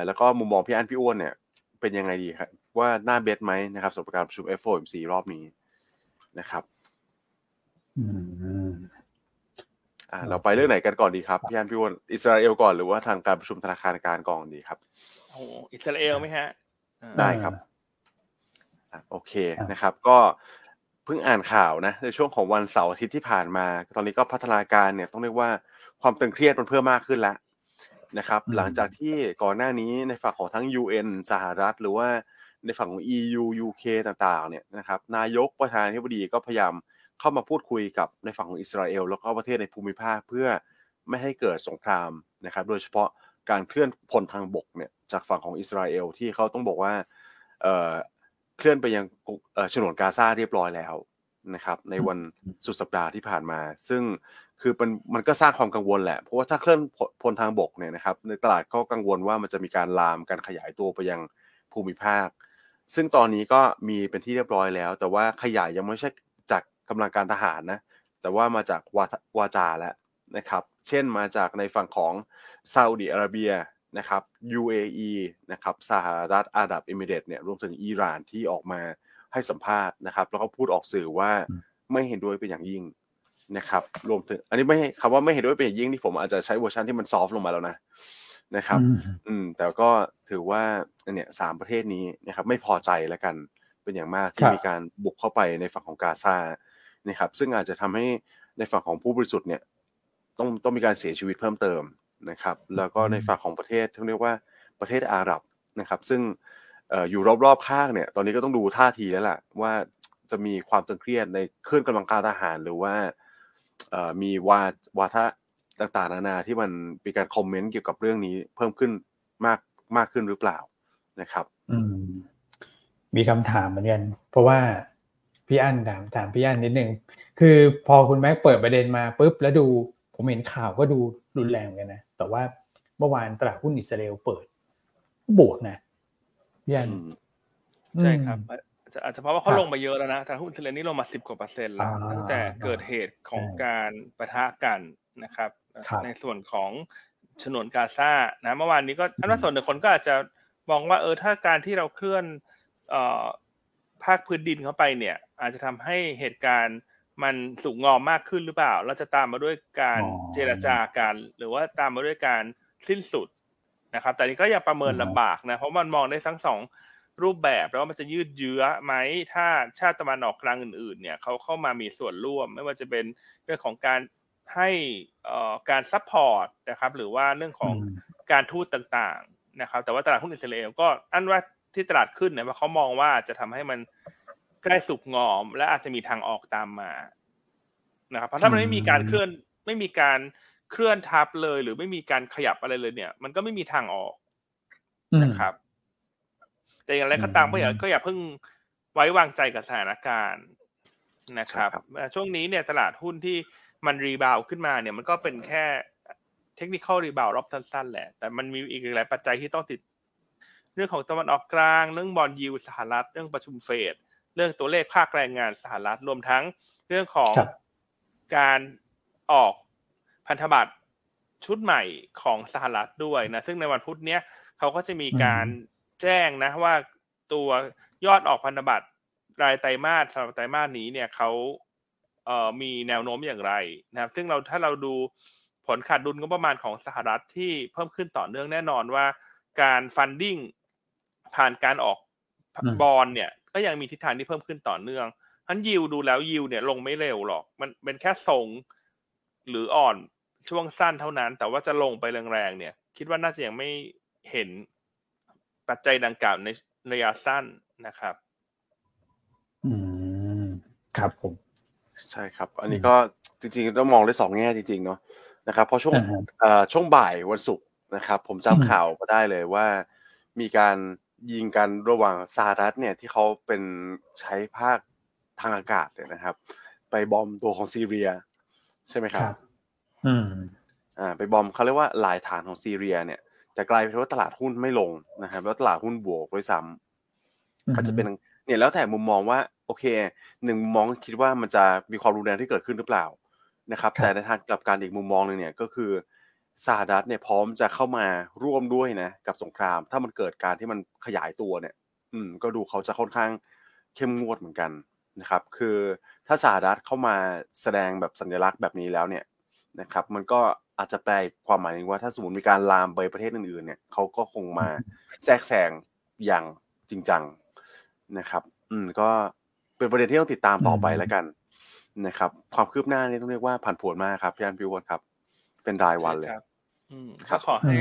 แล้วก็มุมมองพี่อันพี่อ้วนเนี่ย เป็นยังไงดีครับว่าหน้าเบสไหมนะครับสำหรับการประชุม FOMC รอบนี้ นะครับอ่า เราไปเรื่องไหนกันก่อนดีครับพี่อันพี่อ้วนอิสราเอลก่อนหรือว่าทางการประชุมธนาคารกลางก่อนดีครับโอ้อิสราเอลไหมฮะได้ครับโอเคนะครับ ก็เพิ่งอ่านข่าวนะในช่วงของวันเสาร์อาทิตย์ที่ผ่านมา ตอนนี้ก็พัฒนาการเนี่ยต้องเรียกว่าความตึงเครียดมันเพิ่มมากขึ้นแล้วนะครับ หลังจากที่ก่อนหน้านี้ในฝั่งของทั้ง UN สหรัฐ หรือว่า ในฝั่งของ EU UK ต่างๆเนี่ยนะครับนายกประธานาธิบดีก็พยายามเข้ามาพูดคุยกับในฝั่งของอิสราเอล แล้วก็ประเทศในภูมิภาคเพื่อไม่ให้เกิดสงครามนะครับ โดยเฉพาะการเคลื่อนพลทางบกเนี่ยจากฝั่งของอิสราเอลที่เขาต้องบอกว่าเเคลื่อนไปยังฉนวนกาซาเรียบร้อยแล้วนะครับในวันสุดสัปดาห์ที่ผ่านมา ซึ่งคือมันมันก็สร้างความกังวลแหละ เพราะว่าถ้าเคลื่อนพลทางบกเนี่ยนะครับในตลาดก็กังวลว่ามันจะมีการลามการขยายตัวไปยังภูมิภาค ซึ่งตอนนี้ก็มีเป็นที่เรียบร้อยแล้ว แต่ว่าขยายยังไม่ใช่จากกำลังการทหารนะ แต่ว่ามาจากวาวาจาแล้วนะครับ เช่นมาจากในฝั่งของซาอุดิอาระเบียนะครับ UAE นะครับสหรัฐอาหรับเอมิเรตเนี่ยรวมถึงอิหร่านที่ออกมาให้สัมภาษณ์นะครับ แล้วก็พูดออกสื่อว่าไม่เห็นด้วยเป็นอย่างยิ่งนะครับ รวมถึง อันนี้ไม่คำว่าไม่เห็นด้วยเป็นอย่างยิ่งที่ผมอาจจะใช้เวอร์ชันที่มันซอฟต์ลงมาแล้วนะ นะครับ อืม แต่ก็ถือว่าเนี่ยสามประเทศนี้นะครับ ไม่พอใจแล้วกันเป็นอย่างมากที่มีการบุกเข้าไปในฝั่งของกาซานะครับ ซึ่งอาจจะทำให้ในฝั่งของผู้บริสุทธิ์เนี่ย ต้องต้องมีการเสียชีวิตเพิ่มเติมนะครับ แล้วก็ในฝั่งของประเทศที่เรียกว่าประเทศอาหรับนะครับ ซึ่งอยู่รอบๆข้างเนี่ย ตอนนี้ก็ต้องดูท่าทีแล้วล่ะ ว่าจะมีความตึงเครียดในเคลื่อนกำลังการทหารหรือว่ามีวาวาทะ ต่างๆนานาที่มันมีการคอมเมนต์เกี่ยวกับเรื่องนี้เพิ่มขึ้นมากมากขึ้นหรือเปล่านะครับ อืม มีคำถามเหมือนกัน เพราะว่าพี่อั้นถามถามพี่อั้นนิดนึงคือพอคุณแม็กเปิดประเด็นมาปุ๊บแล้วดูผมเห็นข่าวก็ดูรุนแรงเหมือนกันนะ แต่ว่าเมื่อวานตลาดหุ้นอิสราเอลเปิด บวกนะพี่อั้นใช่ครับอาจจะเพราะว่าเขาลงมาเยอะแล้วนะแต่หุ้นอิสราเอลนี่ลงมาสิบกว่าเปอร์เซ็นต์แล้วตั้งแต่เกิดเหตุของการประทะกันนะครับ ในส่วนของฉนวนกาซานะเมื่อวานนี้ก็อันว่าส่วนหนึ่งคนก็อาจจะมองว่าเออถ้าการที่เราเคลื่อนเอ่อภาคพื้นดินเข้าไปเนี่ย อาจจะทำให้เหตุการณ์มันสุกงอมมากขึ้นหรือเปล่า เราจะตามมาด้วยการเจรจากันหรือว่าตามมาด้วยการสิ้นสุดนะครับ แต่นี้ก็ยังประเมินลำบากนะเพราะมันมองได้ทั้งสองรูปแบบแล้วว่ามันจะยืดเยื้อไหมถ้าชาติตะวันออกกลางอื่นๆ เนี่ยเขาเข้ามามีส่วนร่วม ไม่ว่าจะเป็นเรื่องของการ ให้การ support นะครับ หรือว่าเรื่องของการทูตต่างๆนะครับ แต่ว่าตลาดหุ้นอิสราเอลก็อันว่าที่ตลาดขึ้นเนี่ยว่าเขามองว่าจะทำให้มันใกล้สุกงอม และอาจจะมีทางออกตามมานะครับเพราะถ้ามันไม่มีการเคลื่อนไม่มีการเคลื่อนทับเลย หรือไม่มีการขยับอะไรเลยเนี่ย มันก็ไม่มีทางออกนะครับ แต่อย่างไรก็ตามก็อย่าก็อย่าเพิ่งไว้วางใจกับสถานการณ์นะครับช่วงนี้เนี่ยตลาดหุ้นที่ มัน rebound ขึ้นมาเนี่ยมันก็เป็นแค่ technical rebound รอบสั้นๆแหละ แต่มันมีอีกหลายปัจจัยที่ต้องติด เรื่องของตะวันออกกลาง เรื่อง bond yield สหรัฐ เรื่องประชุมเฟด เรื่องตัวเลขภาคแรงงานสหรัฐ รวมทั้งเรื่องของการออกพันธบัตรชุดใหม่ของสหรัฐด้วยนะ ซึ่งในวันพุธเนี้ยเขาก็จะมีการแจ้งนะว่าตัวยอดออกพันธบัตรรายไตรมาสสำหรับไตรมาสนี้เนี่ยเขา เอ่อมีแนวโน้มอย่างไรนะครับ ซึ่งเราถ้าเราดูผลขาดดุลงบประมาณของสหรัฐที่เพิ่มขึ้นต่อเนื่องแน่นอนว่า การฟันดิ้งผ่านการออกบอลเนี่ยก็ยังมีทิศทางที่เพิ่มขึ้นต่อเนื่องทันยิวดูแล้วยิวเนี่ยลงไม่เร็วหรอก มันเป็นแค่ทรงหรืออ่อนช่วงสั้นเท่านั้น แต่ว่าจะลงไปแรงๆเนี่ย คิดว่าน่าจะยังไม่เห็นปัจจัยดังกล่าวในระยะสั้นนะครับ อืม ครับผม ใช่ครับ อันนี้ก็จริงๆต้องมองได้สองแง่จริงๆเนาะนะครับเพราะช่วงช่วงบ่ายวันศุกร์นะครับ ผมจำข่าวมาได้เลยว่า มีการยิงกันระหว่างสหรัฐเนี่ยที่เขาเป็นใช้ภาคทางอากาศเลยนะครับ ไปบอมตัวของซีเรีย ใช่ไหมครับ อืมอ่าไปบอมเขาเรียกว่าหลายฐานของซีเรีย เนี่ยแต่กลายเป็นว่าตลาดหุ้นไม่ลงนะครับ แล้วตลาดหุ้นบวกด้วยซ้ำอาจจะเป็นเนี่ยแล้วแต่มุมมองว่า โอเคหนึ่งมุมมองคิดว่ามันจะมีความรุนแรงที่เกิดขึ้นหรือเปล่านะครับ แต่ในทางกลับกันอีกมุมมองหนึ่งเนี่ยก็คือสหรัฐเนี่ยพร้อมจะเข้ามาร่วมด้วยนะกับสงคราม ถ้ามันเกิดการที่มันขยายตัวเนี่ย อืม ก็ดูเขาจะค่อนข้างเข้มงวดเหมือนกันนะครับ คือถ้าสหรัฐเข้ามาแสดงแบบสัญลักษณ์แบบนี้แล้วเนี่ยนะครับ มันก็อาจจะแปลความหมายว่าถ้าสมมติมีการลามไปประเทศอื่นๆเนี่ยเขาก็คงมาแทรกแซงอย่างจริงจังนะครับ อืมก็ เป็นประเด็นที่ต้องติดตามต่อไปแล้วกันนะครับ ความคืบหน้านี่ต้องเรียกว่าผ่านผลมากครับพี่อันพิวอนครับ เป็นรายวันเลยอืมก็ขอให้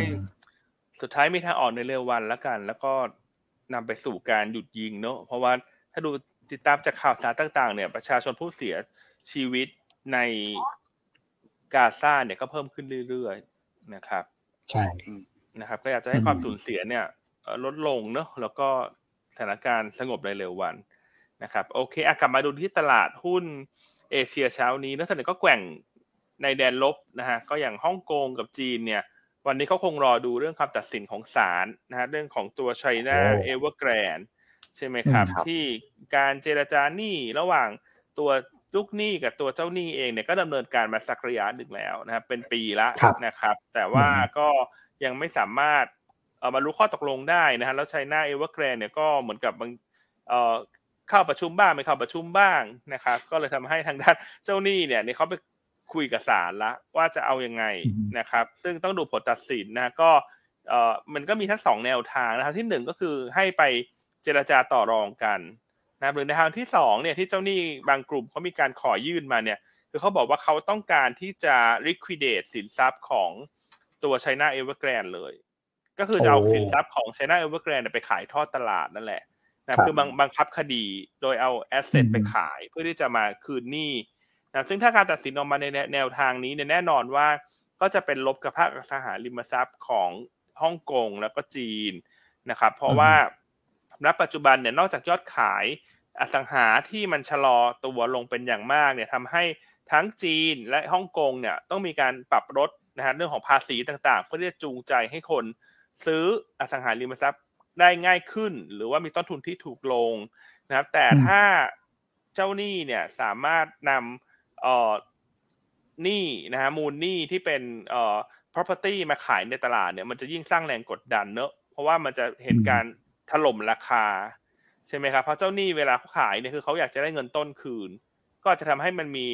สุดท้ายมีทางออกในเร็ววันแล้วกัน แล้วก็นำไปสู่การหยุดยิงเนอะเพราะว่าถ้าดูติดตามจากข่าวสารต่าง ๆ เนี่ย ประชาชนผู้เสียชีวิตในกาซาเนี่ยก็เพิ่มขึ้นเรื่อยๆนะครับ ใช่นะครับ ก็อยากจะให้ความสูญเสียเนี่ยลดลงเนอะแล้วก็สถานการณ์สงบในเร็ววัน นะครับโอเคอกลับมาดูที่ตลาดหุ้นเอเชียเช้านี้นักเทรดก็แกว่งในแดนลบนะฮะก็อย่างฮ่องกงกับจีนเนี่ย วันนี้เขาคงรอดูเรื่องคำตัดสินของศาลนะฮะเรื่องของตัว China Evergrande ใช่ไหมครับ ที่การเจรจาหนี้ระหว่างตัวลูกหนี้กับตัวเจ้าหนี้เองเนี่ยก็ดำเนินการมาสักระยะหนึ่งแล้วนะครับ เป็นปีละนะครับ แต่ว่าก็ยังไม่สามารถเอ่อบรรลุข้อตกลงได้นะฮะแล้ว China Evergrande เนี่ยก็เหมือนกับบางเอ่อ เข้าประชุมบ้างไม่เข้าประชุมบ้างนะครับก็เลยทำให้ทางด้านเจ้าหนี้เนี่ยเขาไปคุยกับศาลละว่าจะเอาอยัางไงนะครับ ซึ่งต้องดูผลตัดสินนะก็เอ่อมันก็มีทั้งสองแนวทางนะครับที่หนึ่งก็คือให้ไปเจรจาต่อรองกันนะหรือในทางที่สองเนี่ยที่เจ้าหนี้บางกลุ่มเขามีการขอยื่นมาเนี่ย คือเขาบอกว่าเขาต้องการที่จะ liquidate สินทรัพย์ของตัว China Evergrande เลย ก็คือจะเอาสินทรัพย์ของ China Evergrande ไปขายทอดตลาดนั่นแหละ นะคือบังบังคับคดีโดยเอาแอสเซทไปขายเพื่อที่จะมาคืนหนี้นะซึ่งถ้าการตัดสินออกมาในแนวทางนี้เนี่ยแน่นอนว่าก็จะเป็นลบกับภาคอสังหาริมทรัพย์ของฮ่องกงแล้วก็จีนนะครับ เพราะว่าณปัจจุบันเนี่ยนอกจากยอดขายอสังหาที่มันชะลอตัวลงเป็นอย่างมากเนี่ยทำให้ทั้งจีนและฮ่องกงเนี่ยต้องมีการปรับลดนะฮะเรื่องของภาษีต่างๆ เพื่อที่จะจูงใจให้คนซื้ออสังหาริมทรัพย์ ได้ง่ายขึ้น หรือว่ามีต้นทุนที่ถูกลงนะครับ แต่ถ้าเจ้าหนี้เนี่ยสามารถนำเอ่อหนี้นะฮะมูลหนี้ที่เป็นเอ่อ property มาขายในตลาดเนี่ยมันจะยิ่งสร้างแรงกดดันเนอะเพราะว่ามันจะเห็นการถล่มราคาใช่ไหมครับเพราะเจ้าหนี้เวลาเขาขายเนี่ยคือเขาอยากจะได้เงินต้นคืน ก็จะทำให้มันมี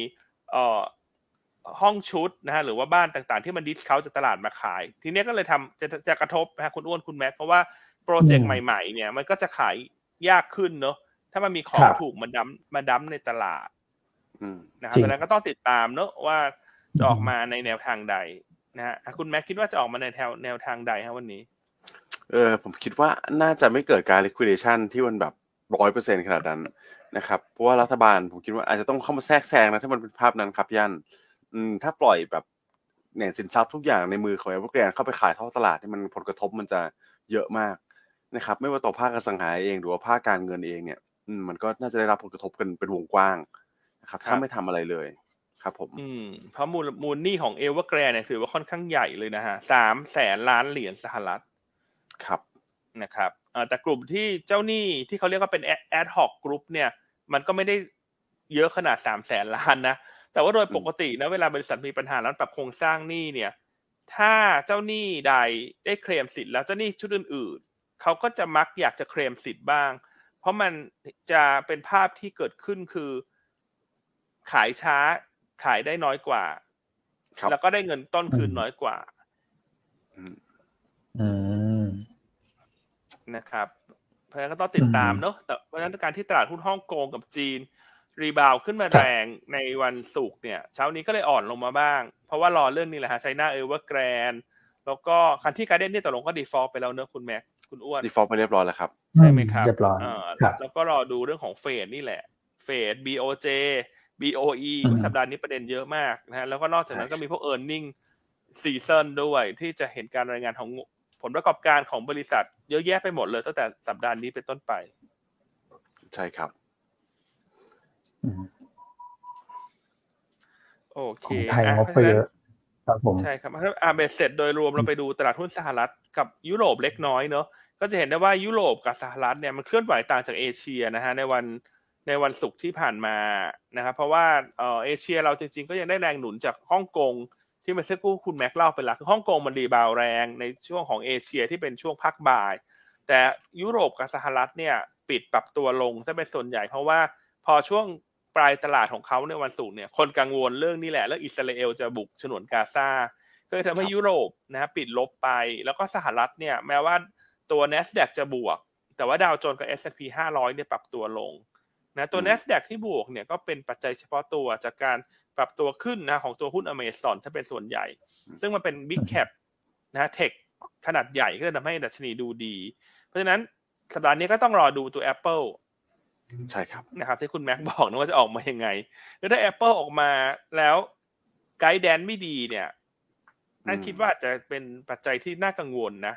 เอ่อ ห้องชุดนะฮะหรือว่าบ้านต่างๆ ที่มันดิสเขาจากตลาดมาขาย ทีนี้ก็เลยทำจะจะกระทบนะฮะคุณอ้วนคุณแม็กเพราะว่าโปรเจกต์ใหม่ๆ เนี่ย มันก็จะขายยากขึ้นเนอะถ้ามันมีของถูกมาดั้มมาดั้มในตลาดนะครับดังนั้นก็ต้องติดตามเนอะว่าจะออกมาในแนวทางใดนะฮะคุณแม็กคิดว่าจะออกมาในแนวแนวทางใดครับวันนี้ เออผมคิดว่าน่าจะไม่เกิดการ liquidation ที่มันแบบร้อยเปอร์เซ็นขนาดนั้นนะครับเพราะว่ารัฐบาลผมคิดว่าอาจจะต้องเข้ามาแทรกแซงนะถ้ามันเป็นภาพนั้นครับยัน อืมถ้าปล่อยแบบเนี่ยสินทรัพย์ทุกอย่างในมือของเอเวอร์แกรนเข้าไปขายทอดตลาดที่มันผลกระทบมันจะเยอะมากนะครับ ไม่ว่าต่อภาคอสังหาเองหรือว่าภาคการเงินเองเนี่ยอืมมันก็น่าจะได้รับผลกระทบกันเป็นวงกว้างนะครับ ถ้าไม่ทำอะไรเลยครับผมอืมเพราะมูลมูลหนี้ของเอเวอร์แกรนเนี่ยถือว่าค่อนข้างใหญ่เลยนะฮะสามแสนล้านเหรียญสหรัฐครับนะครับแต่กลุ่มที่เจ้าหนี้ที่เขาเรียกว่าเป็น ad hoc group เนี่ย มันก็ไม่ได้เยอะขนาดสามแสนล้านนะ แต่ว่าโดยปกตินะเวลาบริษัทมีปัญหาแล้วปรับโครงสร้างหนี้เนี่ย ถ้าเจ้าหนี้ใดได้เคลมสิทธิ์แล้วเจ้าหนี้ชุดอื่นๆเขาก็จะมักอยากจะเคลมสิทธิ์บ้าง เพราะมันจะเป็นภาพที่เกิดขึ้นคือ ขายช้าขายได้น้อยกว่าแล้วก็ได้เงินต้นคืนน้อยกว่าอืมนะครับ เพราะฉะนั้นก็ต้องติดตามเนอะแต่เพราะฉะนั้นการที่ตลาดหุ้นฮ่องกงกับจีน rebound ขึ้นมาแรงในวันศุกร์เนี่ย เช้านี้ก็เลยอ่อนลงมาบ้าง เพราะว่ารอเรื่องนี้แหละฮะ China Evergrande แล้วก็ Country Garden เนี่ยตกลงก็ default ไปแล้วเนอะคุณแม็กคุณอ้วน de fault ไปเรียบร้อยแล้วครับ ใช่ไหมครับเรียบร้อยแล้วก็รอดูเรื่องของเฟดนี่แหละ เฟด BOJ BOE สัปดาห์นี้ประเด็นเยอะมากนะฮะแล้วก็นอกจากนั้นก็มีพวก e a r n i n g ซีซันด้วยที่จะเห็นการรายงานของผลประกอบการของบริษัท เยอะแยะไปหมดเลยตั้งแต่สัปดาห์นี้เป็นต้นไป ใช่ครับ โอเคของไทยงบก็เยอะครับผมใช่ครับถ้าอาเบสเสร็จโดยรวมเราไปดูตลาดหุ้นสหรัฐกับยุโรปเล็กน้อยเนอะก็จะเห็นได้ว่ายุโรปกับสหรัฐเนี่ยมันเคลื่อนไหวต่างจากเอเชียนะฮะในวันในวันศุกร์ที่ผ่านมานะครับเพราะว่าเออเอเชียเราจริงๆก็ยังได้แรงหนุนจากฮ่องกงที่เมื่อสักครู่คุณแม็กเล่าไปแล้วคือฮ่องกงมันรีบาวแรงในช่วงของเอเชียที่เป็นช่วงพักบ่าย แต่ยุโรปกับสหรัฐเนี่ยปิดปรับตัวลงซะเป็นส่วนใหญ่เพราะว่าพอช่วง ปลายตลาดของเขาในวันศุกร์เนี่ยคนกังวลเรื่องนี้แหละเรื่องอิสราเอลจะบุกฉนวนกาซาก็เลยทำให้ยุโรปนะปิดลบไป แล้วก็สหรัฐเนี่ยแม้ว่าตัว NASDAQ จะบวก แต่ว่าดาวโจนส์กับ S&P 500เนี่ยปรับตัวลงนะตัว NASDAQ ที่บวกเนี่ยก็เป็นปัจจัยเฉพาะตัวจากการปรับตัวขึ้นนะของตัวหุ้นอเมซอนถ้าเป็นส่วนใหญ่ ซึ่งมันเป็นบิ๊กแคปนะเทคขนาดใหญ่ก็เลยทำให้ดัชนีดูดี เพราะฉะนั้นสัปดาห์นี้ก็ต้องรอดูตัว Apple ใช่ครับนะครับที่คุณแม็กบอกนะว่าจะออกมายังไง แล้วถ้า Apple ออกมาแล้วไกด์แดนไม่ดีเนี่ยนั่นคิดว่าจะเป็นปัจจัยที่น่ากังวลนะ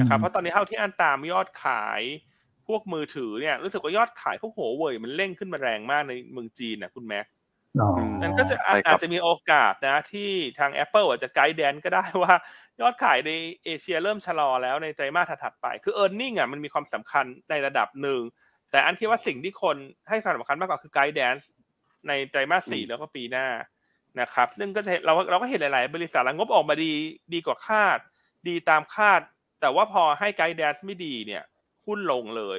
นะครับเพราะตอนนี้เท่าที่อันตามยอดขายพวกมือถือเนี่ย รู้สึกว่ายอดขายพวกหัวเว่ยมันเร่งขึ้นมาแรงมากในเมืองจีนนะคุณแม็กนั่นก็จะอาจจะมีโอกาสนะ ที่ทาง Apple อาจจะไกด์แดนก็ได้ว่า ยอดขายในเอเชียเริ่มชะลอแล้วในไตรมาสถัดไป คือ e a r n i n g อะมันมีความสำคัญในระดับหนึ่ง แต่อันคิดว่าสิ่งที่คนให้ความสำคัญมากกว่าคือไกด์แดนในไตรมาสสี่แล้วก็ปีหน้านะครับ ซึ่งก็จะเราเราก็เห็นหลาย ๆ บริษัทแล้วงบออกมาดีดีกว่าคาด ดีตามคาด แต่ว่าพอให้ไกด์แดนไม่ดีเนี่ย หุ้นลงเลย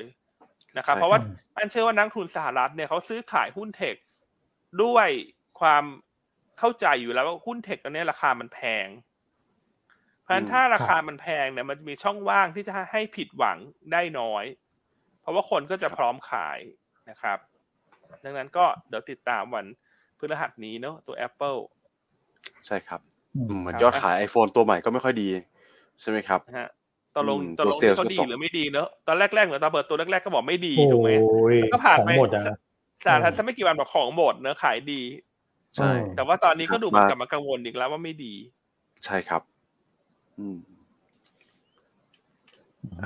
นะครับ เพราะว่าอันเชื่อว่านักทุนสหรัฐเนี่ยเขาซื้อขายหุ้นเทคด้วยความเข้าใจอยู่แล้วว่าหุ้นเทคตอนนี้ราคามันแพง เพราะฉะนั้นถ้าราคามันแพงเนี่ยมันจะมีช่องว่างที่จะให้ผิดหวังได้น้อยเพ ราะว่าคนก็จะพร้อมขายนะครับ ดังนั้นก็เดี๋ยวติดตามวันพฤหัสนี้เนาะตัว Apple ใช่ครับเหมือนยอดขาย iPhone ตัวใหม่ก็ไม่ค่อยดี ใช่ไหมครับฮะตกลงตกลงเขาดีหรือไม่ดีเนอะตอนแรกๆเหมือนตอนเปิดตัวแรกๆก็บอกไม่ดีถูกไหมก็ผ่านไปสารทันไม่กี่วันบอกของหมดเนอะขายดี ใช่ แต่ว่าตอนนี้ก็ดูมันกลับมากังวลอีกแล้วว่าไม่ดี ใช่ครับ อืม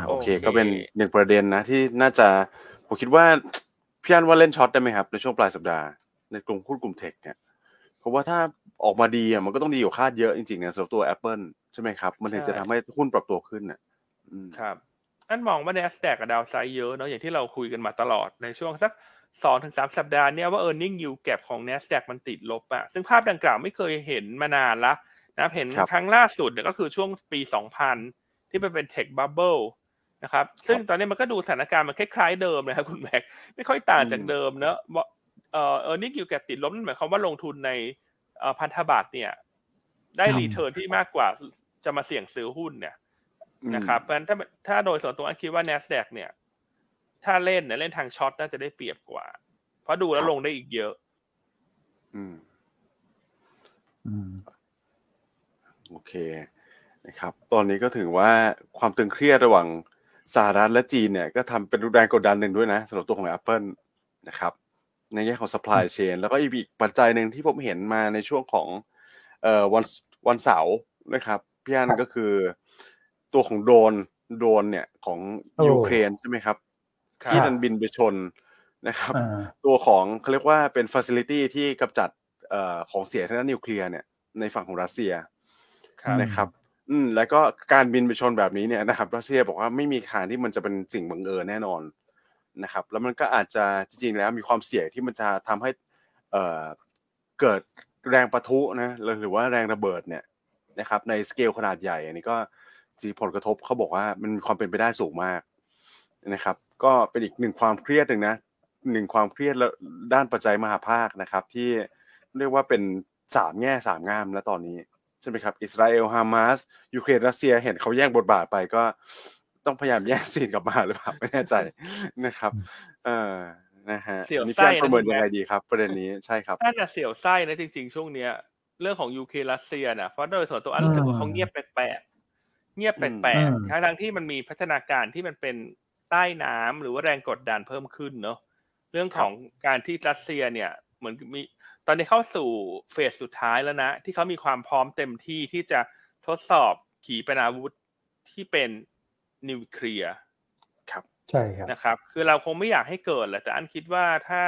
โอเค ก็เป็นหนึ่งประเด็นนะที่น่าจะผมคิดว่าพี่อันว่าเล่นช็อตได้ไหมครับในช่วงปลายสัปดาห์ในกลุ่มหุ้นกลุ่มเทคเนี่ยเพราะว่าถ้าออกมาดีอะมันก็ต้องดีกว่าคาดเยอะจริงๆนะสำหรับตัว Apple ใช่ไหมครับ มันถึงจะทำให้หุ้นปรับตัวขึ้นอะครับอันมองว่า NASDAQ กับดาวไซด์เยอะเนาะอย่างที่เราคุยกันมาตลอดในช่วงสักสองถึงสามสัปดาห์เนี่ยว่า e a r n i n g yield gap ของ NASDAQ มันติดลบอะซึ่งภาพดังกล่าวไม่เคยเห็นมานานละนะเห็นครั้งล่าสุดเนี่ยก็คือช่วงปี 2000 ที่มันเป็น tech bubble นะครับ ซึ่งตอนนี้มันก็ดูสถานการณ์มันคล้ายๆเดิมนะครับคุณแม็กไม่ค่อยต่างจากเดิมเนอะเอ่อ e a r n i n g yield gap ติดลบนั่นหมายความว่าลงทุนในพันธบัตรเนี่ย ได้ return ที่มากกว่าจะมาเสี่ยงซื้อหุ้นเนี่ยนะครับเพราะฉะนั้นถ้าถ้าโดยส่วนตัวอันคิดว่า NASDAQ เนี่ย ถ้าเล่นเนี่ยเล่นทาง short น่าจะได้เปรียบกว่า เพราะดูแล้วลงได้อีกเยอะ อืม อืม โอเคนะครับ ตอนนี้ก็ถือว่าความตึงเครียดระหว่าง สหรัฐและจีนเนี่ยก็ทำเป็นแรงกดดันหนึ่งด้วยนะสำหรับตัวของ Apple นะครับในแง่ของ supply chain แล้วก็อีกปัจจัยหนึ่งที่ผมเห็นมาในช่วงของเอ่อวันวันเสาร์นะครับพี่อันก็คือตัวของโดรนโดรนเนี่ยของยูเครนใช่ไหมครับ ที่มันบินไปชนนะครับ ตัวของเขาเรียกว่าเป็นฟ a ซิลิตี้ที่กำจัดเอ่อของเสียทางด้านนิวเคลียร์เนี่ยในฝั่งของรัสเซียนะครับ อืมแล้วก็การบินไปชนแบบนี้เนี่ยนะครับรัสเซียบอกว่าไม่มีทางที่มันจะเป็นสิ่งบังเอิญแน่นอนนะครับ แล้วมันก็อาจจะจริงๆแล้วมีความเสี่ยงที่มันจะทำให้เอ่อเกิดแรงประทุนะหรือว่าแรงระเบิดเนี่ยนะครับในสเกลขนาดใหญ่ อันนี้ก็จีผลกระทบเขาบอกว่ามันมีความเป็นไปได้สูงมากนะครับ ก็เป็นอีกหนึ่งความเครียดหนึ่งนะหนึ่งความเครียดแล้วด้านปัจจัยมหภาคนะครับ ที่เรียกว่าเป็นสามแง่สามง่ามแล้วตอนนี้ ใช่ไหมครับอิสราเอลฮามาสยูเครนรัสเซียเห็นเขาแย่งบทบาทไปก็ต้องพยายามแย่งซีนกลับมาหรือเปล่าไม่แน่ใจนะครับ เออนะฮะเสียวไส้ประเมินยังไงดีครับประเด็นนี้ใช่ครับน่าจะเสียวไส้นะจริง ๆ ช่วงเนี้ย เรื่องของยูเครนรัสเซียนะเพราะโดยส่วนตัวอันรู้สึกว่าเขาเงียบแปลกๆเงียบแปลกๆทั้งที่มันมีพัฒนาการที่มันเป็นใต้น้ำหรือว่าแรงกดดันเพิ่มขึ้นเนาะเรื่องของการที่รัสเซียเนี่ย เหมือนมีต อนนี้เข้าสู่เฟสสุดท้ายแล้วนะ ที่เขามีความพร้อมเต็มที่ที่จะทดสอบขีปนาวุธที่เป็นนิวเคลียร์ครับ ใช่ครับนะครับ คือเราคงไม่อยากให้เกิดแหละแต่อันคิดว่าถ้า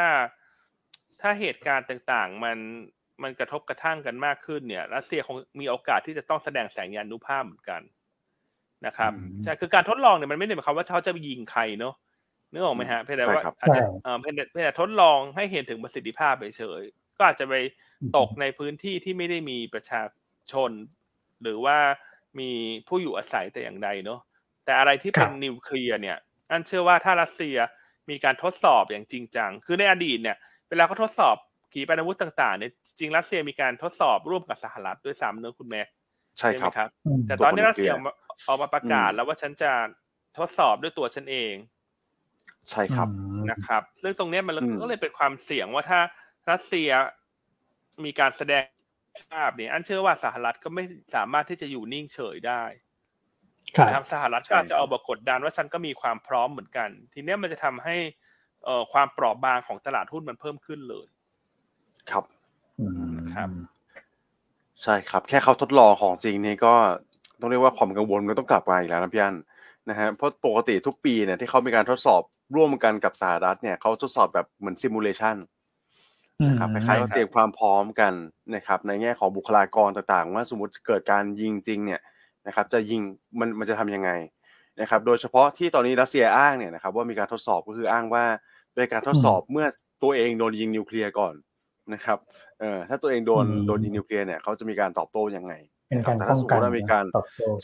ถ้าเหตุการณ์ต่างๆ มันมันกระทบกระทั่งกันมากขึ้นเนี่ยรัสเซียคงมีโอกาสที่จะต้องแสดงแสงยานุภาพเหมือนกันนะครับใช่คือการทดลองเนี่ยมันไม่ได้หมายความว่าเขาจะไปยิงใครเนาะนึกออกไหมฮะเพียงแต่ว่าอาจจะเออเพียงแต่ทดลองให้เห็นถึงประสิทธิภาพเฉย ก็อาจจะไปตกในพื้นที่ที่ไม่ได้มีประชาชน หรือว่ามีผู้อยู่อาศัยแต่อย่างใดเนาะแต่อะไรที่เป็นนิวเคลียร์เนี่ยอันเชื่อว่าถ้ารัสเซียมีการทดสอบอย่างจริงจัง คือในอดีตเนี่ย เวลาเขาทดสอบขีปนาวุธต่างๆเนี่ยจริงรัสเซียมีการทดสอบร่วมกับสหรัฐด้วยซ้ำเนอะคุณแม่ใช่ครับรบแต่ตอนนี้รัสเซียออกมาประกาศแล้วว่าฉันจะทดสอบด้วยตัวฉันเอง ใช่ครับนะครับ ซึ่งตรงนี้มันก็เลยเป็นความเสี่ยงว่าถ้า รัสเซียมีการแสดงภาพเนี่ย อันเชื่อว่าสหรัฐก็ไม่สามารถที่จะอยู่นิ่งเฉยได้นะครับสหรัฐก็อาจจะเอาบกดดันว่าฉันก็มีความพร้อมเหมือนกัน ทีนี้มันจะทำให้เอ่อความเปราะบางของตลาดหุ้นมันเพิ่มขึ้นเลย ครับครับ ใช่ครับ แค่เขาทดลองของจริงนี่ก็ต้องเรียกว่าความกังวลก็ต้องกลับมาอีกแล้วนะพี่อันนะฮะเพราะปกติทุกปีเนี่ยที่เขามีการทดสอบร่วมกันกับสหรัฐเนี่ยเขาทดสอบแบบเหมือนซิมูเลชัน นะครับคล้ายๆเตรียมความพร้อมกันนะครับ ในแง่ของบุคลากรต่างๆ ว่าสมมติเกิดการยิงจริงเนี่ยนะครับ จะยิงมันมันจะทํำยังไงนะครับ โดยเฉพาะที่ตอนนี้รัสเซียอ้างเนี่ยนะครับ ว่ามีการทดสอบก็คืออ้างว่าเป็นการทดสอบเมื่อตัวเองโดนยิงนิวเคลียร์ก่อนนะครับ เอ่อถ้าตัวเองโดนโดนยิงนิวเคลียร์เนี่ยเขาจะมีการตอบโต้ยังไงแต่ถ้าสมมติว่ามีการ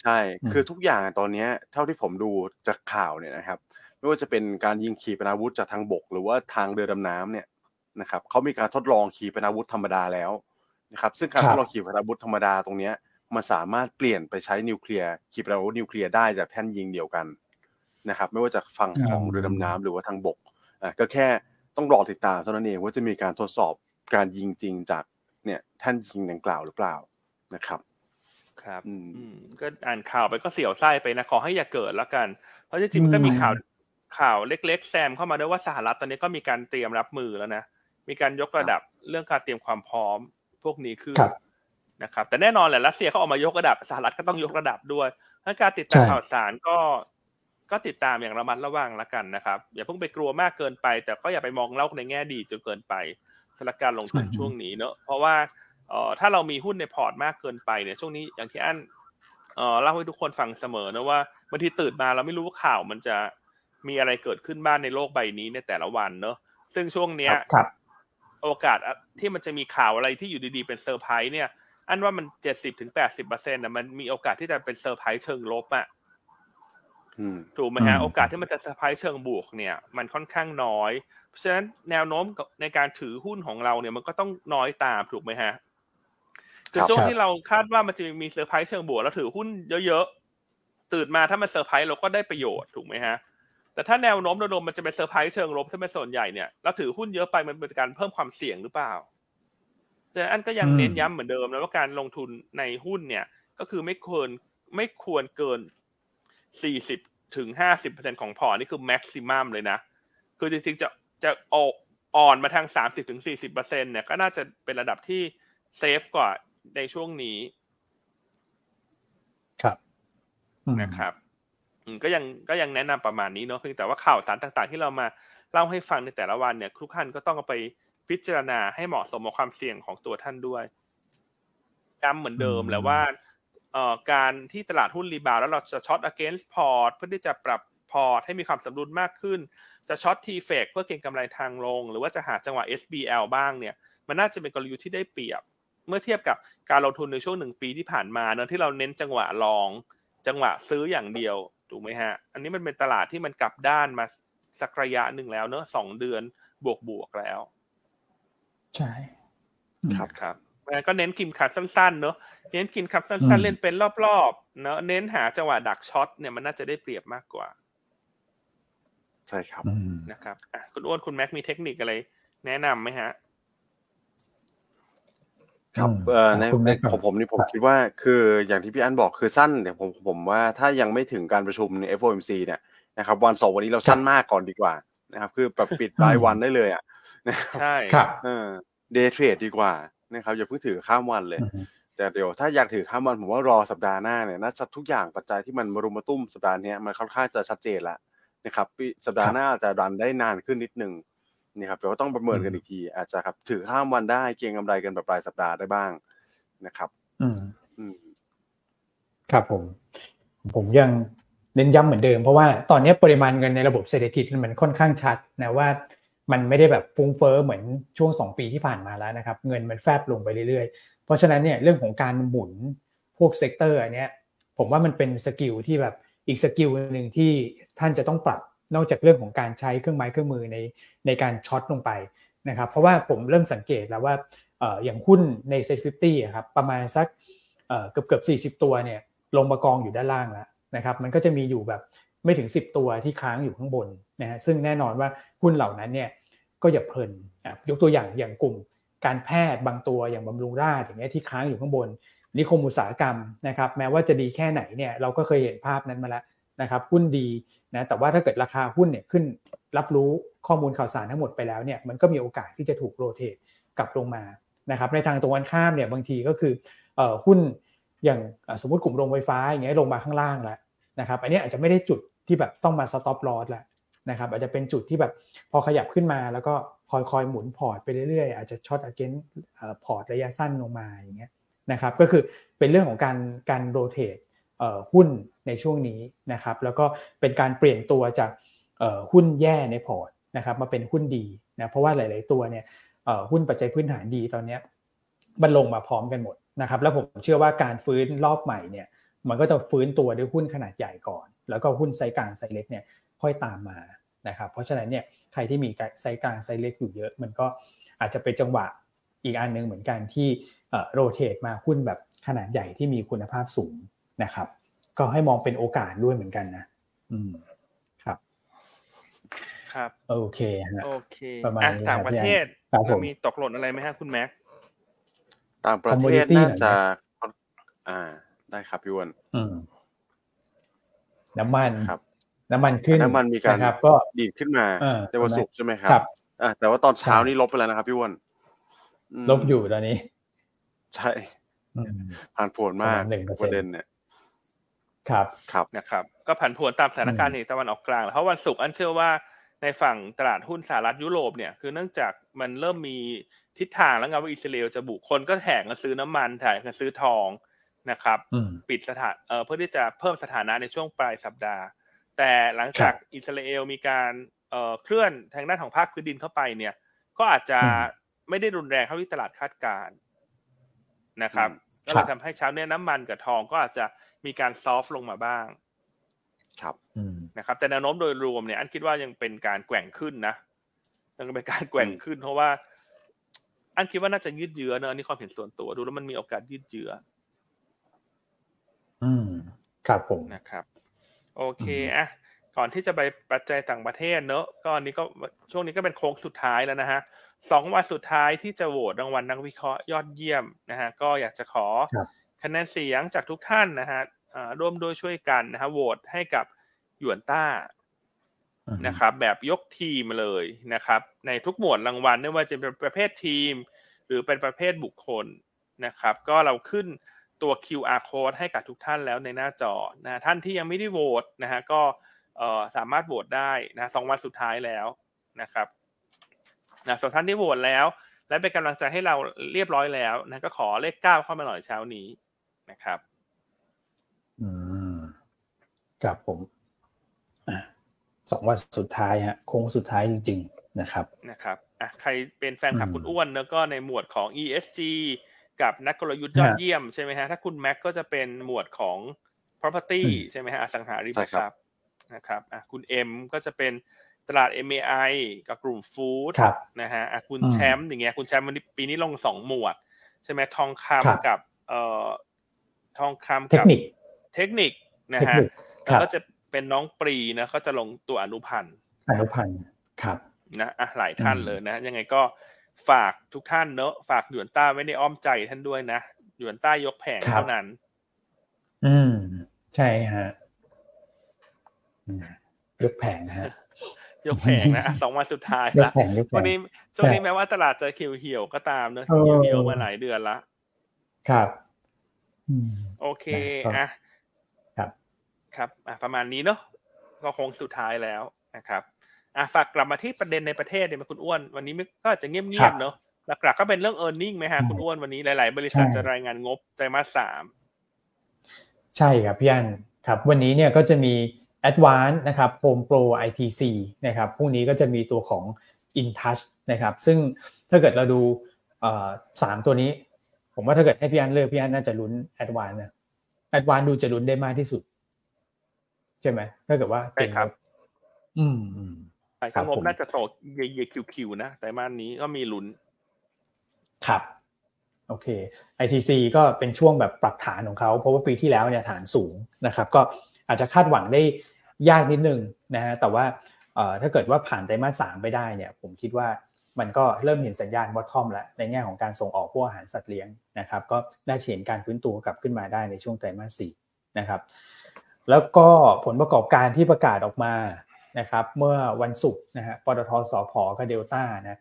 ใช่ คือทุกอย่างตอนนี้เท่าที่ผมดูจากข่าวเนี่ยนะครับ ไม่ว่าจะเป็นการยิงขีปนาวุธจากทางบก หรือว่าทางเรือดำน้ำเนี่ย นะครับเขามีการทดลองขีปนาวุธธรรมดาแล้วนะครับซึ่งการทดลองขีปนาวุธธรรมดาตรงนี้มันสามารถเปลี่ยนไปใช้นิวเคลียร์ขีปนาวุธนิวเคลียร์ได้จากแท่นยิงเดียวกันนะครับ ไม่ว่าจากฝั่งของเรือดำน้ำหรือว่าทางบกอะก็แค่ต้องรอติดตามเท่านั้นเองว่าจะมีการทดสอบการยิงจริงจากเนี่ยแท่นยิงดังกล่าวหรือเปล่านะครับครับอืมก็อ่านข่าวไปก็เสียวไส้ไปนะขอให้อย่าเกิดแล้วกัน เพราะจริงๆมันก็มีข่าวข่าวเล็ก ๆ แซมเข้ามาด้วยว่าสหรัฐตอนนี้ก็มีการเตรียมรับมือแล้วนะ มีการยกระดับเรื่องการเตรียมความพร้อมพวกนี้ขึ้นนะครับ แต่แน่นอนแหละรัสเซียเขาออกมายกระดับสหรัฐก็ต้องยกระดับด้วยถ้าการติดตามข่าวสารก็ก็ติดตามอย่างระมัดระวังละกันนะครับ อย่าเพิ่งไปกลัวมากเกินไป แต่ก็อย่าไปมองโลกในแง่ดีจนเกินไปสำหรับการลงทุนช่วงนี้เนอะเพราะว่าเอ่อถ้าเรามีหุ้นในพอร์ตมากเกินไปเนี่ยช่วงนี้อย่างที่อันเอ่อเล่าให้ทุกคนฟังเสมอนะว่าบางทีตื่นมาเราไม่รู้ว่าข่าวมันจะมีอะไรเกิดขึ้นบ้างในโลกใบนี้ในแต่ละวันเนอะซึ่งช่วงเนี้ยครับ โอกาสที่มันจะมีข่าวอะไรที่อยู่ดีๆเป็นเซอร์ไพรส์เนี่ย อันว่ามันเจ็ดสิบถึงแปดสิบเปอร์เซ็นต์อะมันมีโอกาสที่จะเป็นเซอร์ไพรส์เชิงลบอะอืมถูกไหมฮะโอกาสที่มันจะเซอร์ไพรส์เชิงบวกเนี่ย มันค่อนข้างน้อย เพราะฉะนั้นแนวโน้มในการถือหุ้นของเราเนี่ยมันก็ต้องน้อยตามถูกไหมฮะคือช่วงที่เราคาดว่ามันจะมีเซอร์ไพรส์เชิงบวกแล้วถือหุ้นเยอะๆตื่นมาถ้ามันเซอร์ไพรส์เราก็ได้ประโยชน์ถูกไหมฮะ แต่ถ้าแนวโน้มโดยรวมมันจะเป็นเซอร์ไพรส์เชิงลบถ้าเป็นส่วนใหญ่เนี่ยเราถือหุ้นเยอะไปมันเป็นการเพิ่มความเสี่ยงหรือเปล่า แต่อันก็ยังอืมเน้นย้ำเหมือนเดิมนะว่าการลงทุนในหุ้นเนี่ย ก็คือไม่ควรไม่ควรเกินสี่สิบถึงห้าสิบเปอร์เซ็นของพอร์ตนี่คือแม็กซิมัมเลยนะ คือจริงๆจะจะออกอ่อนมาทางสามสิบถึงสี่สิบเปอร์เซ็นเนี่ยก็น่าจะเป็นระดับที่เซฟกว่าในช่วงนี้ ครับอืมนะครับอืม ก็ยังก็ยังแนะนำประมาณนี้เนาะเพียงแต่ว่าข่าวสารต่างๆ ที่เรามาเล่าให้ฟังในแต่ละวันเนี่ยทุกท่านก็ต้องเอาไปพิจารณาให้เหมาะสมกับความเสี่ยงของตัวท่านด้วยย้ำเหมือนเดิมแหละว่าเอ่อการที่ตลาดหุ้นรีบาวด์แล้วเราจะช็อต against port เพื่อที่จะปรับพอร์ตให้มีความสมดุลมากขึ้น จะ short TFEX เพื่อเก็งกำไรทางลง หรือว่าจะหาจังหวะ SBL บ้างเนี่ย มันน่าจะเป็นกลยุทธ์ที่ได้เปรียบ เมื่อเทียบกับการลงทุนในช่วงหนึ่งปีที่ผ่านมาเนอะที่เราเน้นจังหวะ long จังหวะซื้ออย่างเดียว ถูกไหมฮะ อันนี้มันเป็นตลาดที่มันกลับด้านมาสักระยะหนึ่งแล้วเนอะสองเดือนบวกบวกๆแล้ว ใช่ครับครับเพราะฉะนั้นก็เน้นกินคัดสั้นๆ เนอะเน้นกินคัดอืสั้นมๆเล่นเป็นรอบๆเนอะเน้นหาจังหวะดักช็อตเนี่ยมันน่าจะได้เปรียบมากกว่า ใช่ครับอืมนะครับอะคุณอ้วนคุณแม็กมีเทคนิคอะไร แนะนำไหมฮะ ครับอืมเอ่อในขอบคุณในมากครับของผมนี่ผมครับคิดว่าคืออย่างที่พี่อันบอกคือสั้นเนี่ยผมผมว่าถ้ายังไม่ถึงการประชุมใน FOMC เนี่ยนะครับวันสองวันนี้เราสั้นมากก่อนดีกว่านะครับคือแบบปิดรายวันได้เลยอะนะครับใช่ครับเออ day trade ดีกว่านะครับอย่าเพิ่งถือข้ามวันเลยอืมแต่เดี๋ยวถ้าอยากถือข้ามวันผมว่ารอสัปดาห์หน้าเนี่ยน่าจะทุกอย่างปัจจัยที่มันมารุมมาตุ้มสัปดาห์เนี้ยมันค่อนข้างจะชัดเจนแล้วนะครับปีสัปดาห์หน้าอาจจะ run ได้นานขึ้นนิดนึง นะครับเดี๋ยวต้องประเมินกันอีกที อาจจะครับ ถือข้ามวันได้เก็งกำไรกันแบบปลายสัปดาห์ได้บ้างนะครับอืมอืมครับผม ผมยังเน้นย้ำเหมือนเดิมเพราะว่าตอนนี้ปริมาณเงินในระบบเศรษฐกิจมันค่อนข้างชัดนะว่ามันไม่ได้แบบฟุ้งเฟ้อเหมือนช่วงสองปีที่ผ่านมาแล้วนะครับ เงินมันแฟบลงไปเรื่อยๆ เพราะฉะนั้นเนี่ยเรื่องของการหมุนพวก sector อันเนี้ยผมว่ามันเป็น skill ที่แบบอีก skill หนึ่งที่ท่านจะต้องปรับ นอกจากเรื่องของการใช้เครื่องไม้เครื่องมือในในการ short ลงไปนะครับ เพราะว่าผมเริ่มสังเกตแล้วว่าอย่างหุ้นใน SET50ครับประมาณสักเกือบเกือบสี่สิบตัวเนี่ยลงมากองอยู่ด้านล่างแล้วนะครับ มันก็จะมีอยู่แบบไม่ถึง 10 ตัวที่ค้างอยู่ข้างบนนะฮะซึ่งแน่นอนว่าหุ้นเหล่านั้นเนี่ยก็อย่าเพลินยกตัวอย่างอย่างกลุ่มการแพทย์บางตัวอย่างบำรุงราษฎร์อย่างเงี้ยที่ค้างอยู่ข้างบนนิคมอุตสาหกรรมนะครับ แม้ว่าจะดีแค่ไหนเนี่ยเราก็เคยเห็นภาพนั้นมาแล้ว นะครับหุ้นดีนะแต่ว่าถ้าเกิดราคาหุ้นเนี่ยขึ้นรับรู้ข้อมูลข่าวสารทั้งหมดไปแล้วเนี่ยมันก็มีโอกาสที่จะถูก rotate กลับลงมานะครับในทางตรงกันข้ามเนี่ยบางทีก็คือหุ้นอย่างสมมติกลุ่มโรงไฟฟ้าอย่างเงี้ยลงมาข้างล่างแล้วนะครับอันนี้อาจจะไม่ได้จุดที่แบบต้องมา stop loss แล้วนะครับอาจจะเป็นจุดที่แบบพอขยับขึ้นมาแล้วก็คอยคอยหมุน port ไปเรื่อยๆ อาจจะ short against port ระยะสั้นลงมาอย่างเงี้ยนะครับก็คือเป็นเรื่องของการการโรเตท หุ้นในช่วงนี้นะครับ แล้วก็เป็นการเปลี่ยนตัวจากหุ้นแย่ในพอร์ตนะครับมาเป็นหุ้นดีนะเพราะว่าหลาย ๆ ตัวเนี่ยหุ้นปัจจัยพื้นฐานดีตอนนี้มันลงมาพร้อมกันหมดนะครับแล้วผมเชื่อว่าการฟื้นรอบใหม่เนี่ยมันก็จะฟื้นตัวด้วยหุ้นขนาดใหญ่ก่อน แล้วก็หุ้นไซกลางไซเล็กเนี่ยค่อยตามมานะครับเพราะฉะนั้นเนี่ยใครที่มีไซกลางไซเล็กอยู่เยอะ มันก็อาจจะเป็นจังหวะอีกอันหนึ่งเหมือนกันที่โรเตทมาหุ้นแบบขนาดใหญ่ที่มีคุณภาพสูง นะครับ ก็ให้มองเป็นโอกาสด้วยเหมือนกันนะ อืมครับ ครับโอเคฮะโอเคประมาณอะนี้ต่างครับประเทศครับผมมีตกหล่นอะไรไหมฮะคุณแม็กต่างประเทศ Commodity น่าหน่อยจะไหมอ่า ได้ครับพี่อ้วนอืมน้ำมันครับ น้ำมันขึ้นน้ำมันมีการนะครับ ก็ดีดขึ้นมาเออในวันศุกร์ใช่ไหมครับครับอ่าแต่ว่าตอนเช้าใช่นี่ลบไปแล้วนะครับพี่อ้วนมลบอยู่ตอนนี้ ใช่ผ่านผวนมากประเด็นเนี่ย ครับครับนะครับ ก็ผันผวนตามสถานการณ์ในตะวันออกกลางเพราะวันศุกร์อันเชื่อว่าในฝั่งตลาดหุ้นสหรัฐยุโรปเนี่ยคือเนื่องจากมันเริ่มมีทิศทางแล้วไงว่าอิสราเอลจะบุกคนก็แห่งกันซื้อน้ำมันแห่งกันซื้อทองนะครับปิดสถานเอ่อเพื่อที่จะเพิ่มสถานะในช่วงปลายสัปดาห์ แต่หลังจากอิสราเอลมีการเอ่อเคลื่อนทางด้านของภาคพื้นดินเข้าไปเนี่ย ก็อาจจะไม่ได้รุนแรงเท่าที่ตลาดคาดการนะครับก็เลยทำให้เช้าเนี่ยน้ำมันกับทองก็อาจจะ มีการซอฟลงมาบ้าง ครับนะครับ แต่แนวโน้มโดยรวมเนี่ยอันคิดว่ายังเป็นการแกว่งขึ้นนะยังเป็นการแกว่งขึ้น เพราะว่า อันคิดว่าน่าจะยืดเยื้อเนอะอันนี้ความเห็นส่วนตัว ดูแล้วมันมีโอกาสยืดเยื้อ อืมครับผมนะครับ โอเคอะก่อนที่จะไปปัจจัยต่างประเทศเนอะก็อันนี้ก็ช่วงนี้ก็เป็นโค้งสุดท้ายแล้วนะฮะสองวันสุดท้ายที่จะโหวตรางวัลนักวิเคราะห์ยอดเยี่ยมนะฮะก็อยากจะขอ คะแนนเสียงจากทุกท่านนะฮะร่วมด้วยช่วยกันนะฮะโหวตให้กับหยวนต้านะครับแบบยกทีมเลยนะครับ ในทุกหมวดรางวัลไม่ว่าจะเป็นประเภททีม หรือเป็นประเภทบุคคลนะครับ ก็เราขึ้นตัว QR code ให้กับทุกท่านแล้วในหน้าจอนะท่านที่ยังไม่ได้โหวตนะฮะก็สามารถโหวตได้นะสองวันสุดท้ายแล้วนะครับนะส่วนท่านที่โหวตแล้ว และเป็นกำลังใจให้เราเรียบร้อยแล้วนะก็ขอเลขเก้าเข้ามาหน่อยเช้านี้ นะครับ อืมครับผมสองวันสุดท้ายฮะโค้งสุดท้ายจริงๆนะครับนะครับอะใครเป็นแฟนคลับคุณอ้วนแล้วก็ในหมวดของ ESG กับนักกลยุทธ์ยอดเยี่ยมใช่ไหมฮะถ้าคุณแม็กก็จะเป็นหมวดของ property ใช่ไหมฮะอสังหาริมทรัพย์นะครับอะคุณเอ็มก็จะเป็นตลาด MAI กับกลุ่มฟู้ดนะฮะอะคุณแชมป์อย่างเงี้ยคุณแชมป์วันนี้ปีนี้ลงสองหมวด ใช่ไหมทองคำกับเอ่อ ทองคำกับเทคนิคนะฮะแล้วก็จะเป็นน้องปรีนะก็จะลงตัวอนุพันธ์อนุพันธ์ครับนะอะหลายท่านเลยนะ ยังไงก็ฝากทุกท่านเนอะฝากหยวนต้าไว้ในอ้อมใจท่านด้วยนะหยวนต้ายกแผงเท่านั้น อืม ใช่ฮะยกแผงฮะยกแผงนะสองวันสุดท้ายละช่วงนี้ช่วงนี้แม้ว่าตลาดจะเขียวเหี่ยวก็ตามเนอะเขียวเหี่ยวมาหลายเดือนละครับ โอเคอะครับครับอะประมาณนี้เนาะก็คงสุดท้ายแล้วนะครับอะฝากกลับมาที่ประเด็นในประเทศเนี่ยคุณอ้วน วันนี้ก็จะเงียบๆเนาะหลักๆก็เป็นเรื่องเออร์เน็งไหมฮะคุณอ้วนวันนี้หลายๆ บริษัทจะรายงานงบไตรมาสสามใช่ครับพี่อันครับวันนี้เนี่ยก็จะมี Advanced นะครับ Home Pro ITC นะครับพรุ่งนี้ก็จะมีตัวของ InTouch นะครับซึ่งถ้าเกิดเราดูสามตัวนี้ ผมว่าถ้าเกิดให้พี่อันเลือกพี่อันน่าจะลุ้น Advanced นะ Advanced ดูจะลุ้นได้มากที่สุด ใช่ไหมถ้าเกิดว่าเป็นครับ อืมใช่ครับผมน่าจะโตเยเยคิวคิวนะแต่มานี้ก็มีลุ้น ครับ โอเค ITC ก็เป็นช่วงแบบปรับฐานของเขา เพราะว่าปีที่แล้วเนี่ยฐานสูงนะครับ ก็อาจจะคาดหวังได้ยากนิดนึงนะฮะแต่ว่าถ้าเกิดว่าผ่านไตรมาสสามไปได้เนี่ย ผมคิดว่า มันก็เริ่มเห็นสัญญาณบอททอมแล้วในแง่ของการส่งออกพวกอาหารสัตว์เลี้ยงนะครับก็ได้เห็นการฟื้นตัวกลับขึ้นมาได้ในช่วงไตรมาสสี่นะครับแล้วก็ผลประกอบการที่ประกาศออกมานะครับเมื่อวันศุกร์นะฮะปตทสพกับเดลต้านะ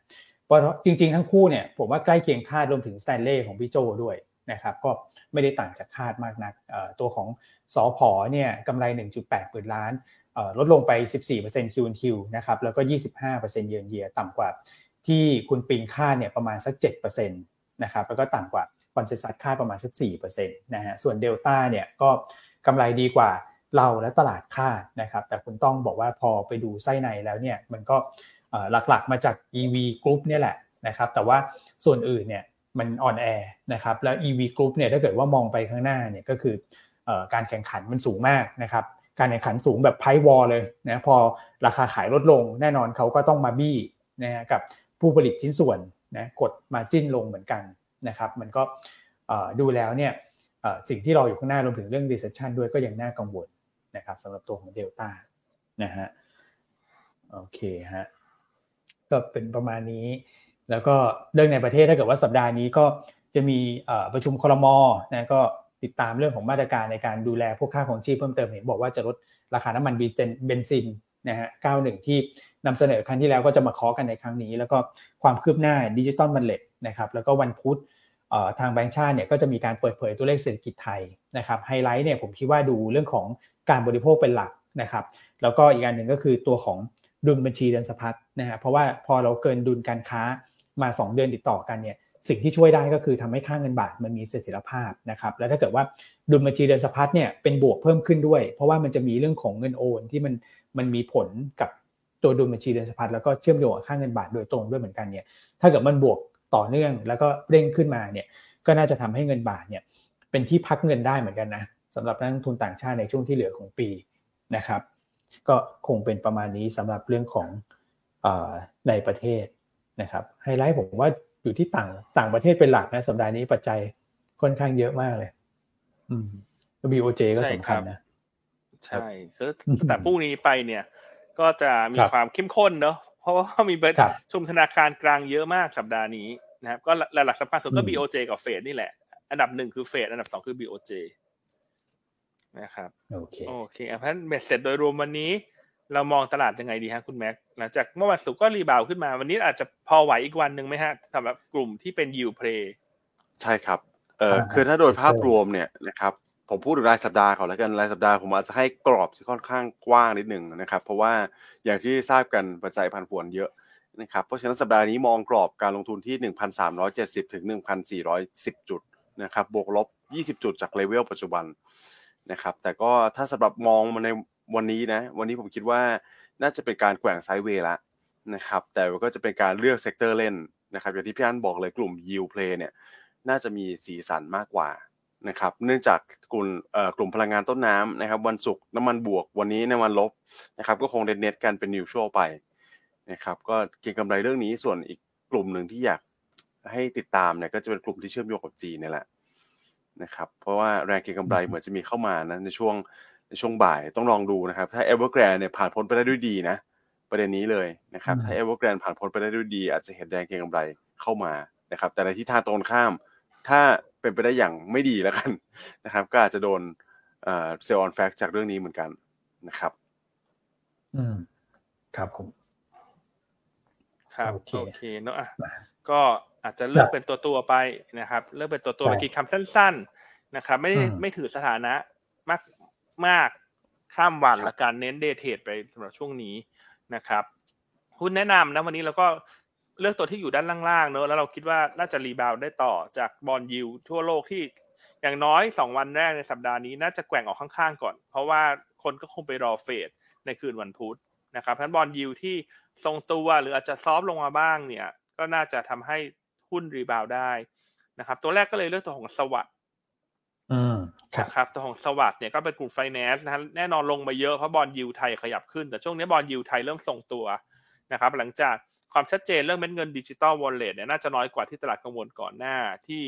จริงๆทั้งคู่เนี่ยผมว่าใกล้เคียงคาดรวมถึงสแตนเล่ของพี่โจด้วยนะครับก็ไม่ได้ต่างจากคาดมากนักตัวของสอพอเนี่ยกำไร 1.8ปืนล้านลดลงไป 14% Q&Q นะครับแล้วก็ 25%เยือนเยียต่ำกว่า ที่คุณปิงคาดเนี่ยประมาณสัก7%นะครับแล้วก็ต่ำกว่า consensus คาดประมาณสัก4%นะฮะส่วนเดลต้าเนี่ยก็กำไรดีกว่าเราและตลาดคาดนะครับแต่คุณต้องบอกว่าพอไปดูไส้ในแล้วเนี่ยมันก็หลักๆมาจาก EV Group เนี่ยแหละนะครับแต่ว่าส่วนอื่นเนี่ยมันอ่อนแอนะครับแล้ว EV Group เนี่ยถ้าเกิดว่ามองไปข้างหน้าเนี่ยก็คือการแข่งขันมันสูงมากนะครับการแข่งขันสูงแบบไพ่วอลเลยนะพอราคาขายลดลงแน่นอนเขาก็ต้องมาบี้นะกับ ผู้ผลิตชิ้นส่วนนะกดมาจิ้นลงเหมือนกันนะครับมันก็ดูแล้วเนี่ยสิ่งที่รออยู่ข้างหน้ารวมถึงเรื่อง recession ด้วยก็ยังน่ากังวลนะครับสำหรับตัวของเดลต้านะฮะโอเคฮะก็เป็นประมาณนี้ แล้วก็เรื่องในประเทศถ้าเกิดว่าสัปดาห์นี้ก็จะมีประชุมคอรมอนะก็ติดตามเรื่องของมาตรการในการดูแลพวกค่าครองชีพเพิ่มเติมเห็นบอกว่าจะลดราคาน้ำมันเบนซินนะฮะ91 ที่ นำเสนอครั้งที่แล้วก็จะมาเคาะกันในครั้งนี้ แล้วก็ความคืบหน้า digital wallet นะครับแล้วก็วันพุธทางแบงก์ชาติเนี่ยก็จะมีการเปิดเผยตัวเลขเศรษฐกิจไทยนะครับไฮไลท์เนี่ยผมคิดว่าดูเรื่องของการบริโภคเป็นหลักนะครับแล้วก็อีกอันหนึ่งก็คือตัวของดุลบัญชีเดินสะพัดนะฮะเพราะว่าพอเราเกินดุลการค้ามา 2 เดือนติดต่อกันเนี่ยสิ่งที่ช่วยได้ก็คือทำให้ค่าเงินบาทมันมีเสถียรภาพนะครับแล้วถ้าเกิดว่าดุลบัญชีเดินสะพัดเนี่ยเป็นบวกเพิ่มขึ้นด้วย เพราะว่ามันจะมีเรื่องของเงินโอนที่มันมันมีผลกับ ตัวดุลบัญชีเดินสะพัดแล้วก็เชื่อมโยงกับค่าเงินบาทโดยตรงด้วยเหมือนกันเนี่ยถ้าเกิดมันบวกต่อเนื่องแล้วก็เร่งขึ้นมาเนี่ยก็น่าจะทำให้เงินบาทเนี่ยเป็นที่พักเงินได้เหมือนกันนะสำหรับนักลงทุนต่างชาติในช่วงที่เหลือของปีนะครับ ก็คงเป็นประมาณนี้สำหรับเรื่องของในประเทศนะครับไฮไลท์ผมว่าอยู่ที่ต่างต่างประเทศเป็นหลักนะสัปดาห์นี้ปัจจัยค่อนข้างเยอะมากเลยอืม BOJ ก็สำคัญนะใช่คือแต่พรุ่งนี้ไปเนี่ย ก็จะมีความเข้มข้นเนาะเพราะว่ามีเบิร์ชุมธนาคารกลางเยอะมากสัปดาห์นี้นะครับก็หลักสำคัญสุดก็ BOJ กับเฟดนี่แหละ อันดับหนึ่งคือเฟดอันดับสองคือ BOJ นะครับโอเคโอเคเพราะฉะนั้นเบ็ดเสร็จโดยรวมวันนี้ เรามองตลาดยังไงดีฮะคุณแม็กหลังจากเมื่อวันศุกร์ก็รีบาวขึ้นมา วันนี้อาจจะพอไหวอีกวันหนึ่งไหมฮะสำหรับกลุ่มที่เป็นยูเพลใช่ครับเออคือถ้าโดยภาพรวมเนี่ยนะครับ ผมพูดถึงรายสัปดาห์ก่อนแล้วกันรายสัปดาห์ผมอาจจะให้กรอบที่ค่อนข้างกว้างนิดหนึ่งนะครับ เพราะว่าอย่างที่ทราบกันปัจจัยพันผวนเยอะนะครับเพราะฉะนั้นสัปดาห์นี้มองกรอบการลงทุนที่ 1,370 ถึง 1,410 จุดนะครับบวกลบ 20 จุดจากเลเวลปัจจุบันนะครับแต่ก็ถ้าสำหรับมองมาในวันนี้นะวันนี้ผมคิดว่าน่าจะเป็นการแกว่ง sideway ละนะครับแต่ก็จะเป็นการเลือก sector เล่นนะครับอย่างที่พี่อันบอกเลยกลุ่ม yield play เนี่ยน่าจะมีสีสันมากกว่า นะครับเนื่องจากกลุ่มกลุ่มพลังงานต้นน้ำนะครับ วันศุกร์น้ำมันบวกวันนี้น้ำมันลบนะครับ ก็คงเน็ตกันเป็น neutral ไปนะครับ ก็เก็งกำไรเรื่องนี้ส่วนอีกกลุ่มหนึ่งที่อยากให้ติดตามเนี่ยก็จะเป็นกลุ่มที่เชื่อมโยงกับจีนนี่แหละนะครับเพราะว่าแรงเก็งกำไรเหมือนจะมีเข้ามานะในช่วงในช่วงบ่ายต้องลองดูนะครับ ถ้าเอเวอร์แกรนเนี่ยผ่านพ้นไปได้ด้วยดีนะ ประเด็นนี้เลยนะครับ ถ้าเอเวอร์แกรนผ่านพ้นไปได้ด้วยดี อาจจะเห็นแรงเก็งกำไรเข้ามานะครับ แต่ในที่ทางตรงข้าม ถ้า เป็นไปได้อย่างไม่ดีแล้วกันนะครับ ก็อาจจะโดน sell on fact จากเรื่องนี้เหมือนกันนะครับ อืมครับผม ครับโอเคเนาะอะก็อาจจะเลือกเป็นตัวตัวไปนะครับ เลือกเป็นตัวตัวไปกินคำสั้น ๆนะครับ ไม่ไม่ถือสถานะมากมากข้ามวันละการเน้น day trade ไปสำหรับช่วงนี้นะครับหุ้นแนะนำนะวันนี้เราก็ เลือกตัวที่อยู่ด้านล่างๆเนอะแล้วเราคิดว่าน่าจะ rebound ได้ต่อจาก bond yield ทั่วโลกที่อย่างน้อยสองวันแรกในสัปดาห์นี้น่าจะแกว่งออกข้างๆก่อน เพราะว่าคนก็คงไปรอ Fed ในคืนวันพุธนะครับเพราะ bond yield ที่ทรงตัวหรืออาจจะ soft ลงมาบ้างเนี่ย ก็น่าจะทำให้หุ้น rebound ได้นะครับ ตัวแรกก็เลยเลือกตัวของ SAWAD นะครับตัวของ SAWAD เนี่ยก็เป็นกลุ่มไฟแนนซ์นะแน่นอนลงมาเยอะเพราะ bond yield ไทยขยับขึ้น แต่ช่วงนี้ bond yield ไทยเริ่มทรงตัวนะครับ หลังจาก ความชัดเจนเรื่องเม็ดเงิน digital wallet เนี่ยน่าจะน้อยกว่าที่ตลาดกังวลก่อนหน้าที่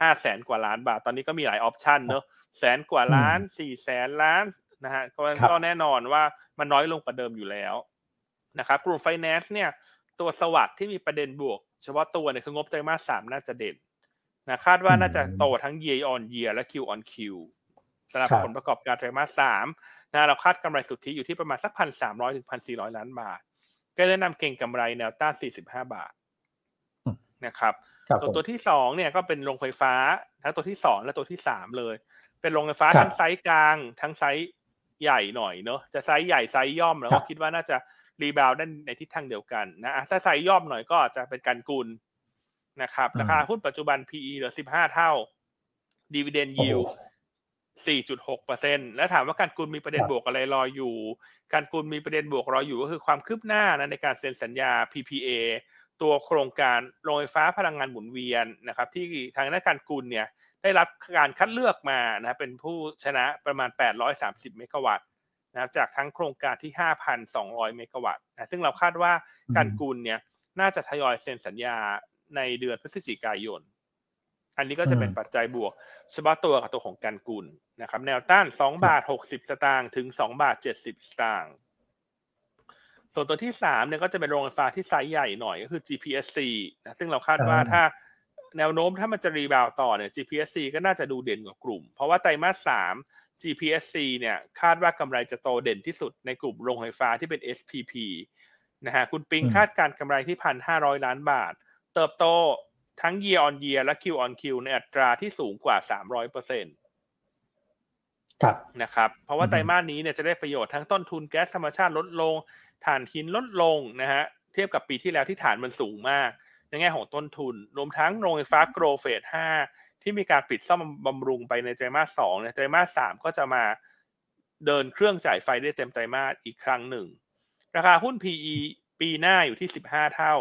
ห้าแสนกว่าล้านบาท ตอนนี้ก็มีหลาย option เนอะแสนกว่าล้านสี่แสนล้านนะฮะก็แน่นอนว่ามันน้อยลงกว่าเดิมอยู่แล้วนะครับกลุ่มไฟแนนซ์เนี่ย ตัว SAWAD ที่มีประเด็นบวก เฉพาะตัวเนี่ยคืองบไตรมาสสามน่าจะเด่นนะคาดว่าน่าจะโตทั้ง year on year และ Q on Q สำหรับผลประกอบการไตรมาสสามนะเราคาดกำไรสุทธิอยู่ที่ประมาณสักพันสามร้อยถึงพันสี่ร้อยล้านบาท ก็แนะนำเก็งกำไรแนวต้าน45 บาทนะครับตัวตัวที่สองเนี่ยก็เป็นโรงไฟฟ้าทั้งตัวที่สองและตัวที่สามเลย เป็นโรงไฟฟ้าทั้งไซส์กลาง ทั้งไซส์ใหญ่หน่อยเนาะจะไซส์ใหญ่ไซส์ย่อมแล้วก็คิดว่าน่าจะ rebound ได้ในทิศทางเดียวกันนะถ้าไซส์ย่อมหน่อยก็จะเป็น GUNKUL นะครับราคาหุ้นปัจจุบัน PE เหลือสิบห้าเท่าดีเวเดนยิว 4.6%และถามว่า GUNKUL มีประเด็นบวกอะไรรออยู่ การกุลมีประเด็นบวกรออยู่ก็คือความคืบหน้านะในการเซ็นสัญญา PPA ตัวโครงการโรงไฟฟ้าพลังงานหมุนเวียนนะครับ ที่ทางนักการกุลเนี่ยได้รับการคัดเลือกมานะเป็นผู้ชนะประมาณ 830 เมกะวัตต์นะครับจากทั้งโครงการที่ 5,200 เมกะวัตต์นะซึ่งเราคาดว่าการกุลเนี่ยน่าจะทยอยเซ็นสัญญาในเดือนพฤศจิกายน อันนี้ก็จะเป็นปัจจัยบวกเฉพาะตัวกับตัวของการกุลนะครับ แนวต้านสองบาทหกสิบสตางค์ถึงสองบาทเจ็ดสิบสตางค์ส่วนตัวที่สามเนี่ยก็จะเป็นโรงไฟฟ้าที่ไซส์ใหญ่หน่อยก็คือ GPSC นะซึ่งเราคาดว่าถ้าแนวโน้มถ้ามันจะ rebound ต่อเนี่ย GPSC ก็น่าจะดูเด่นกว่ากลุ่ม เพราะว่าไตรมาสสาม GPSC เนี่ยคาดว่ากำไรจะโตเด่นที่สุดในกลุ่มโรงไฟฟ้าที่เป็น SPP นะฮะคุณปิงคาดการณ์กำไรที่พันห้าร้อยล้านบาท เติบโต ทั้ง year on year และ Q on Q ในอัตราที่สูงกว่า 300เปอร์เซ็นตครับนะครับ เพราะว่าไตรมาสนี้เนี่ยจะได้ประโยชน์ทั้งต้นทุนแก๊สธรรมชาติลดลง ถ่านหินลดลงนะฮะ เทียบกับปีที่แล้วที่ฐานมันสูงมาก ในแง่ของต้นทุน รวมทั้งโรงไฟฟ้าโกลเฟสห้าที่มีการปิดซ่อมบำรุงไปในไตรมาสสองในไตรมาสสามก็จะมาเดินเครื่องจ่ายไฟได้เต็มไตรมาสอีกครั้งหนึ่ง ราคาหุ้น PE ปีหน้าอยู่ที่ 15 เท่า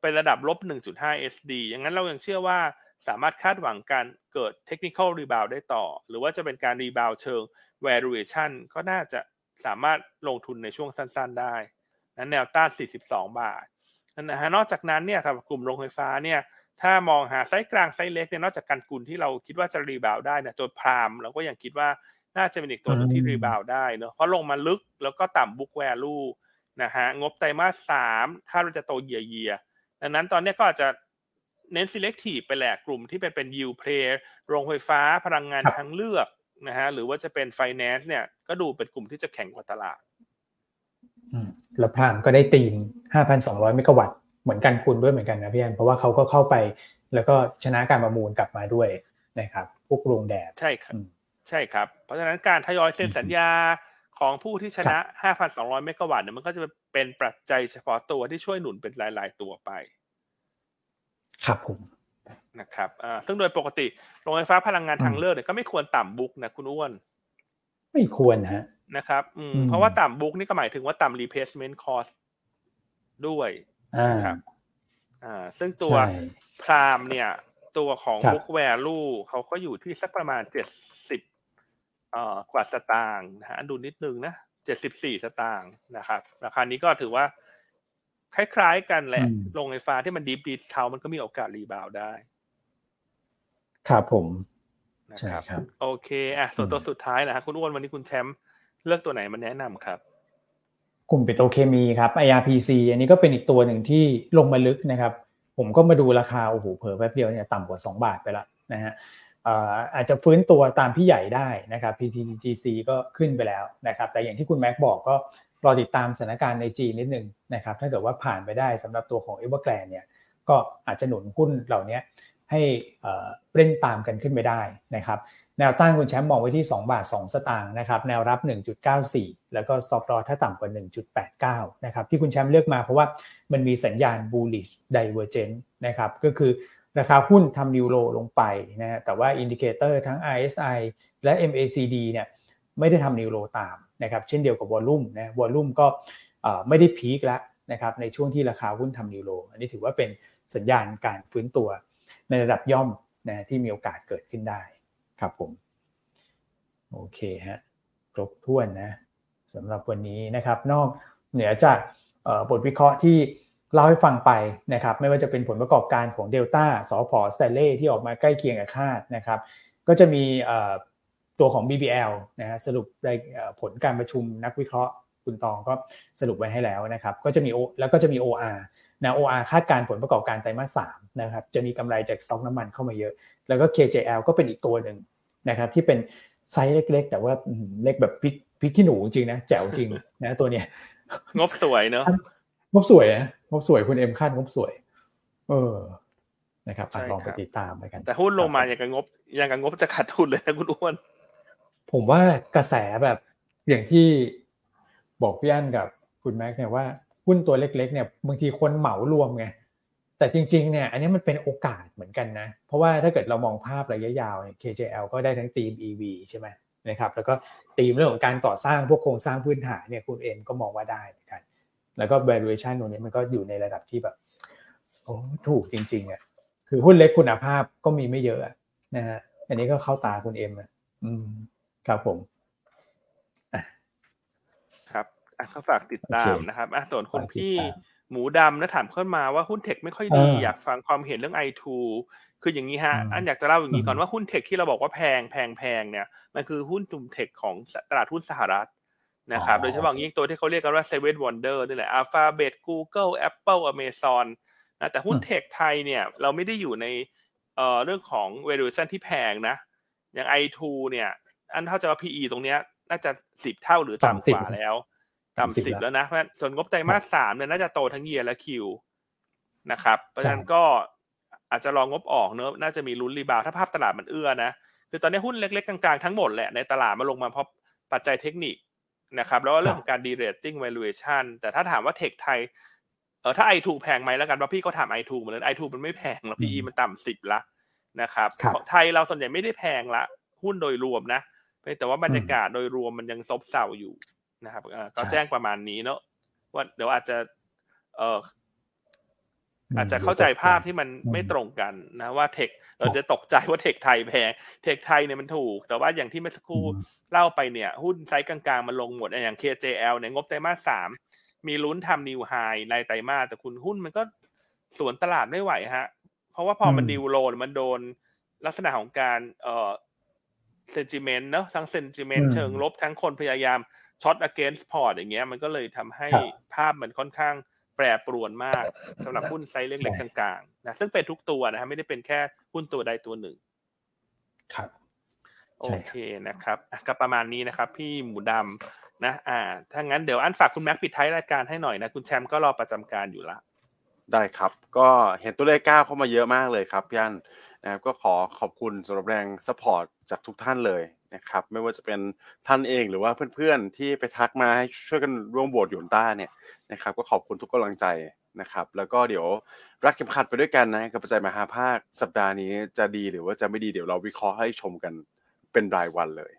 เป็นระดับลบ 1.5 SD อย่างนั้นเรายังเชื่อว่าสามารถคาดหวังการเกิด technical rebound ได้ต่อ หรือว่าจะเป็นการ rebound เชิง valuation ก็น่าจะสามารถลงทุนในช่วงสั้นๆ ได้ นั้นแนวต้าน 42 บาทนะฮะนอกจากนั้นเนี่ยสำหรับกลุ่มโรงไฟฟ้าเนี่ย ถ้ามองหาไซส์กลางไซส์เล็กเนี่ยนอกจาก GUNKUL ที่เราคิดว่าจะ rebound ได้เนี่ยตัวพรามเราก็ยังคิดว่าน่าจะเป็นอีกตัวนึงที่ rebound ได้เนอะเพราะลงมาลึกแล้วก็ต่ำ book valueนะฮะงบไตรมาสสามคาดว่าจะโตเยียเยีย ดังนั้นตอนนี้ก็อาจจะเน้น selective ไปแหละกลุ่มที่เป็นเป็น yield play โรงไฟฟ้าพลังงานทางเลือกนะฮะหรือว่าจะเป็น finance เนี่ยก็ดูเป็นกลุ่มที่จะแข็งกว่าตลาดแล้วพรามก็ได้ตีม 5,200 เมกะวัตต์เหมือนกันคุณด้วยเหมือนกันนะพี่แอนเพราะว่าเขาก็เข้าไปแล้วก็ชนะการประมูลกลับมาด้วยนะครับพวกโรงแดดใช่ครับ ใช่ครับ เพราะฉะนั้นการทยอยเซ็นสัญญา ของผู้ที่ชนะ 5,200 เมกะวัตต์เนี่ยมันก็จะเป็นปัจจัยเฉพาะตัวที่ช่วยหนุนเป็นรายๆตัวไป ครับผมนะครับอ่าซึ่งโดยปกติโรงไฟฟ้าพลังงานทางเลือกเนี่ยก็ไม่ควรต่ำบุ๊กนะคุณอ้วน ไม่ควรฮะนะครับอืมเพราะว่าต่ำบุ๊กนี่ก็หมายถึงว่าต่ำ replacement cost ด้วยนะครับอ่าซึ่งตัวพรามเนี่ย ตัวของ book value เขาก็อยู่ที่สักประมาณเจ็ดสิบเอ่อ กว่าสตางค์นะฮะดูนิดนึงนะเจ็ดสิบสี่สตางค์นะครับราคานี้ก็ถือว่า คล้ายๆกันแหละโรงไฟฟ้าที่มันดีฟดีเทามันก็มีโอกาสรีบาวได้ ครับผมนะครับ โอเคอะส่วนตัวสุดท้ายนะฮะคุณอ้วนวันนี้คุณแชมป์เลือกตัวไหนมาแนะนำครับ กลุ่มปิโตรเคมีครับ IRPC อันนี้ก็เป็นอีกตัวหนึ่งที่ลงมาลึกนะครับ ผมก็มาดูราคาโอ้โหเพิ่แป๊บเดียวเนี่ยต่ำกว่า 2 บาทไปแล้วนะฮะ อาจจะฟื้นตัวตามพี่ใหญ่ได้นะครับ PTGC ก็ขึ้นไปแล้วนะครับ แต่อย่างที่คุณแม็กบอกก็รอติดตามสถานการณ์ในจีนนิดนึงนะครับ ถ้าเกิดว่าผ่านไปได้สำหรับตัวของเอเวอร์แกรนเนี่ย ก็อาจจะหนุนหุ้นเหล่านี้ให้เร่งตามกันขึ้นไปได้นะครับ แนวต้านคุณแชมป์มองไว้ที่ 2 บาท 2 สตางค์นะครับ แนวรับ 1.94 แล้วก็ stop loss ถ้าต่ำกว่า 1.89 นะครับ ที่คุณแชมป์เลือกมาเพราะว่ามันมีสัญญาณ bullish divergence นะครับ ก็คือ ราคาหุ้นทำ new low ลงไปนะฮะแต่ว่า indicator ทั้ง RSI และ MACD เนี่ยไม่ได้ทำ new low ตามนะครับเช่นเดียวกับ volume นะ volume ก็ไม่ได้ peak แล้วนะครับในช่วงที่ราคาหุ้นทำ new low อันนี้ถือว่าเป็นสัญญาณการฟื้นตัวในระดับย่อมนะที่มีโอกาสเกิดขึ้นได้ครับผมโอเคฮะครบถ้วนนะสำหรับวันนี้นะครับนอกเหนือจากบทวิเคราะห์ที่ เล่าให้ฟังไปนะครับไม่ว่าจะเป็นผลประกอบการของเดลต้าสอพอสเตเล่ที่ออกมาใกล้เคียงกับคาดนะครับก็จะมีตัวของ BBL นะฮะสรุปผลการประชุมนักวิเคราะห์คุณตองก็สรุปไว้ให้แล้วนะครับก็จะมีแล้วก็จะมี OR นะ OR คาดการผลประกอบการไตรมาสสามนะครับจะมีกำไรจากสต็อกน้ำมันเข้ามาเยอะ แล้วก็ KJL ก็เป็นอีกตัวหนึ่งนะครับที่เป็นไซส์เล็กๆ แต่ว่าเล็กแบบพริกพริกขี้หนูจริงนะแจ๋วจริงนะตัวเนี้ยงบสวยเนอะ งบสวยนะงบสวยคุณเอ็มคาดงบสวย เออนะครับลองไปติดตามไปกัน แต่หุ้นลงมาอย่างกับงบอย่างกับงบจะขาดทุนเลยนะคุณอ้วน ผมว่ากระแสแบบอย่างที่บอกพี่อั้นกับคุณแม็กเนี่ยว่าหุ้นตัวเล็ก ๆ เนี่ยบางทีคนเหมารวมไงแต่จริงๆเนี่ยอันนี้มันเป็นโอกาสเหมือนกันนะ เพราะว่าถ้าเกิดเรามองภาพระยะยาวเนี่ย KJL ก็ได้ทั้งทีม EV ใช่ไหมนะครับแล้วก็ทีมเรื่องของการก่อสร้างพวกโครงสร้างพื้นฐานเนี่ยคุณเอ็มก็มองว่าได้เหมือนกัน แล้วก็ valuation ตรงนี้มันก็อยู่ในระดับที่แบบโอ้ถูกจริงๆอะคือหุ้นเล็กคุณภาพก็มีไม่เยอะนะฮะอันนี้ก็เข้าตาคุณเอ็มอะอืมครับผมครับอะเขาฝากติดตามนะครับอะส่วนคุณพี่หมูดำนะถามเข้ามาว่าหุ้นเทคไม่ค่อยดีอยากฟังความเห็นเรื่อง i2 คืออย่างนี้ฮะ อันอยากจะเล่าอย่างนี้ก่อนว่าหุ้น tech ที่เราบอกว่าแพงแพงแพงเนี่ย มันคือหุ้นกลุ่ม tech ของตลาดหุ้นสหรัฐ นะครับโดยเฉพาะอย่างนี้ตัวที่เขาเรียกกันว่า Seven Wonder นี่แหละ Alphabet Google Apple Amazon นะแต่หุ้น tech ไทยเนี่ยเราไม่ได้อยู่ในเอ่อเรื่องของ valuation ที่แพงนะ อย่าง i2 เนี่ย อันเข้าใจว่า PE ตรงเนี้ยน่าจะสิบเท่าหรือต่ำกว่าแล้วต่ำสิบแล้วนะเพราะส่วนงบไตรมาสสามเนี่ยน่าจะโตทั้ง year และ Qนะครับเพราะฉะนั้นก็อาจจะรองบออกเนอะน่าจะมีลุ้น rebound ถ้าภาพตลาดมันเอื้อนะคือตอนนี้หุ้นเล็กๆกลางๆทั้งหมดแหละในตลาดมาลงมาเพราะปัจจัยเทคนิค นะครับแล้วก็เรื่องของการ de-rating valuation แต่ถ้าถามว่าเทคไทยเออถ้าไอทูแพงไหมแล้วกันว่าพี่ก็ถาม i2 เหมือนกัน i2 มันไม่แพงหรอก PE มันต่ำสิบละนะครับครับไทยเราส่วนใหญ่ไม่ได้แพงละหุ้นโดยรวมนะเพียงแต่ว่าบรรยากาศโดยรวมมันยังซบเซาอยู่นะครับเอ่อก็ใช่แจ้งประมาณนี้เนอะว่าเดี๋ยวอาจจะ เอออืมอาจจะเข้าใจภาพที่มันอืมไม่ตรงกันนะว่า tech เราจะตกใจว่า tech ไทยแพง tech ไทยเนี่ยมันถูก แต่ว่าอย่างที่เมื่อสักครู่อืม เล่าไปเนี่ย หุ้นไซส์กลางๆมันลงหมดอย่าง KJL เนี่ยงบไตรมาสสามมีลุ้นทำ new high ในไตรมาสแต่คุณหุ้นมันก็สวนตลาดไม่ไหวฮะ เพราะว่าพอมันอืมดิวโลนมันโดนลักษณะของการเอ่อ sentiment เนาะทั้ง sentiment เชิงลบทั้งคนพยายามshort against port อย่างเงี้ย มันก็เลยทำให้ครับภาพมันค่อนข้างแปรปรวนมากสำหรับหุ้นไซส์เล็กๆกลางๆนะซึ่งเป็นทุกตัวนะฮะไม่ได้เป็นแค่หุ้นตัวใดตัวหนึ่ง ครับ โอใช่ครับเคนะครับอะก็ประมาณนี้นะครับ พี่หมูดำนะอ่าถ้างั้นเดี๋ยวอันฝากคุณแม็กปิดท้ายรายการให้หน่อยนะ คุณแชมป์ก็รอประจำการอยู่ละได้ครับ ก็เห็นตัวเลขก้าวเข้ามาเยอะมากเลยครับพี่อันนะครับก็ขอขอบคุณสำหรับแรง supportจากทุกท่านเลยนะครับไม่ว่าจะเป็นท่านเองหรือว่าเพื่อนๆที่ไปทักมาให้ช่วยกันร่วมโหวตหยวนต้าเนี่ยนะครับก็ขอบคุณทุกกำลังใจนะครับแล้วก็เดี๋ยวรัดเข็มขัดไปด้วยกันนะกับปัจจัยมหาภาคสัปดาห์นี้จะดีหรือว่าจะไม่ดีเดี๋ยวเราวิเคราะห์ให้ชมกัน เป็นรายวันเลย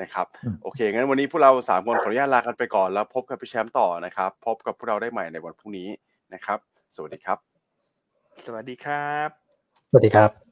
นะครับอืมโอเคงั้นวันนี้พวกเราสามคนขออนุญาตลากันไปก่อนแล้วพบกับพี่แชมป์ต่อนะครับ พบกับพวกเราได้ใหม่ในวันพรุ่งนี้นะครับ สวัสดีครับ สวัสดีครับ สวัสดีครับ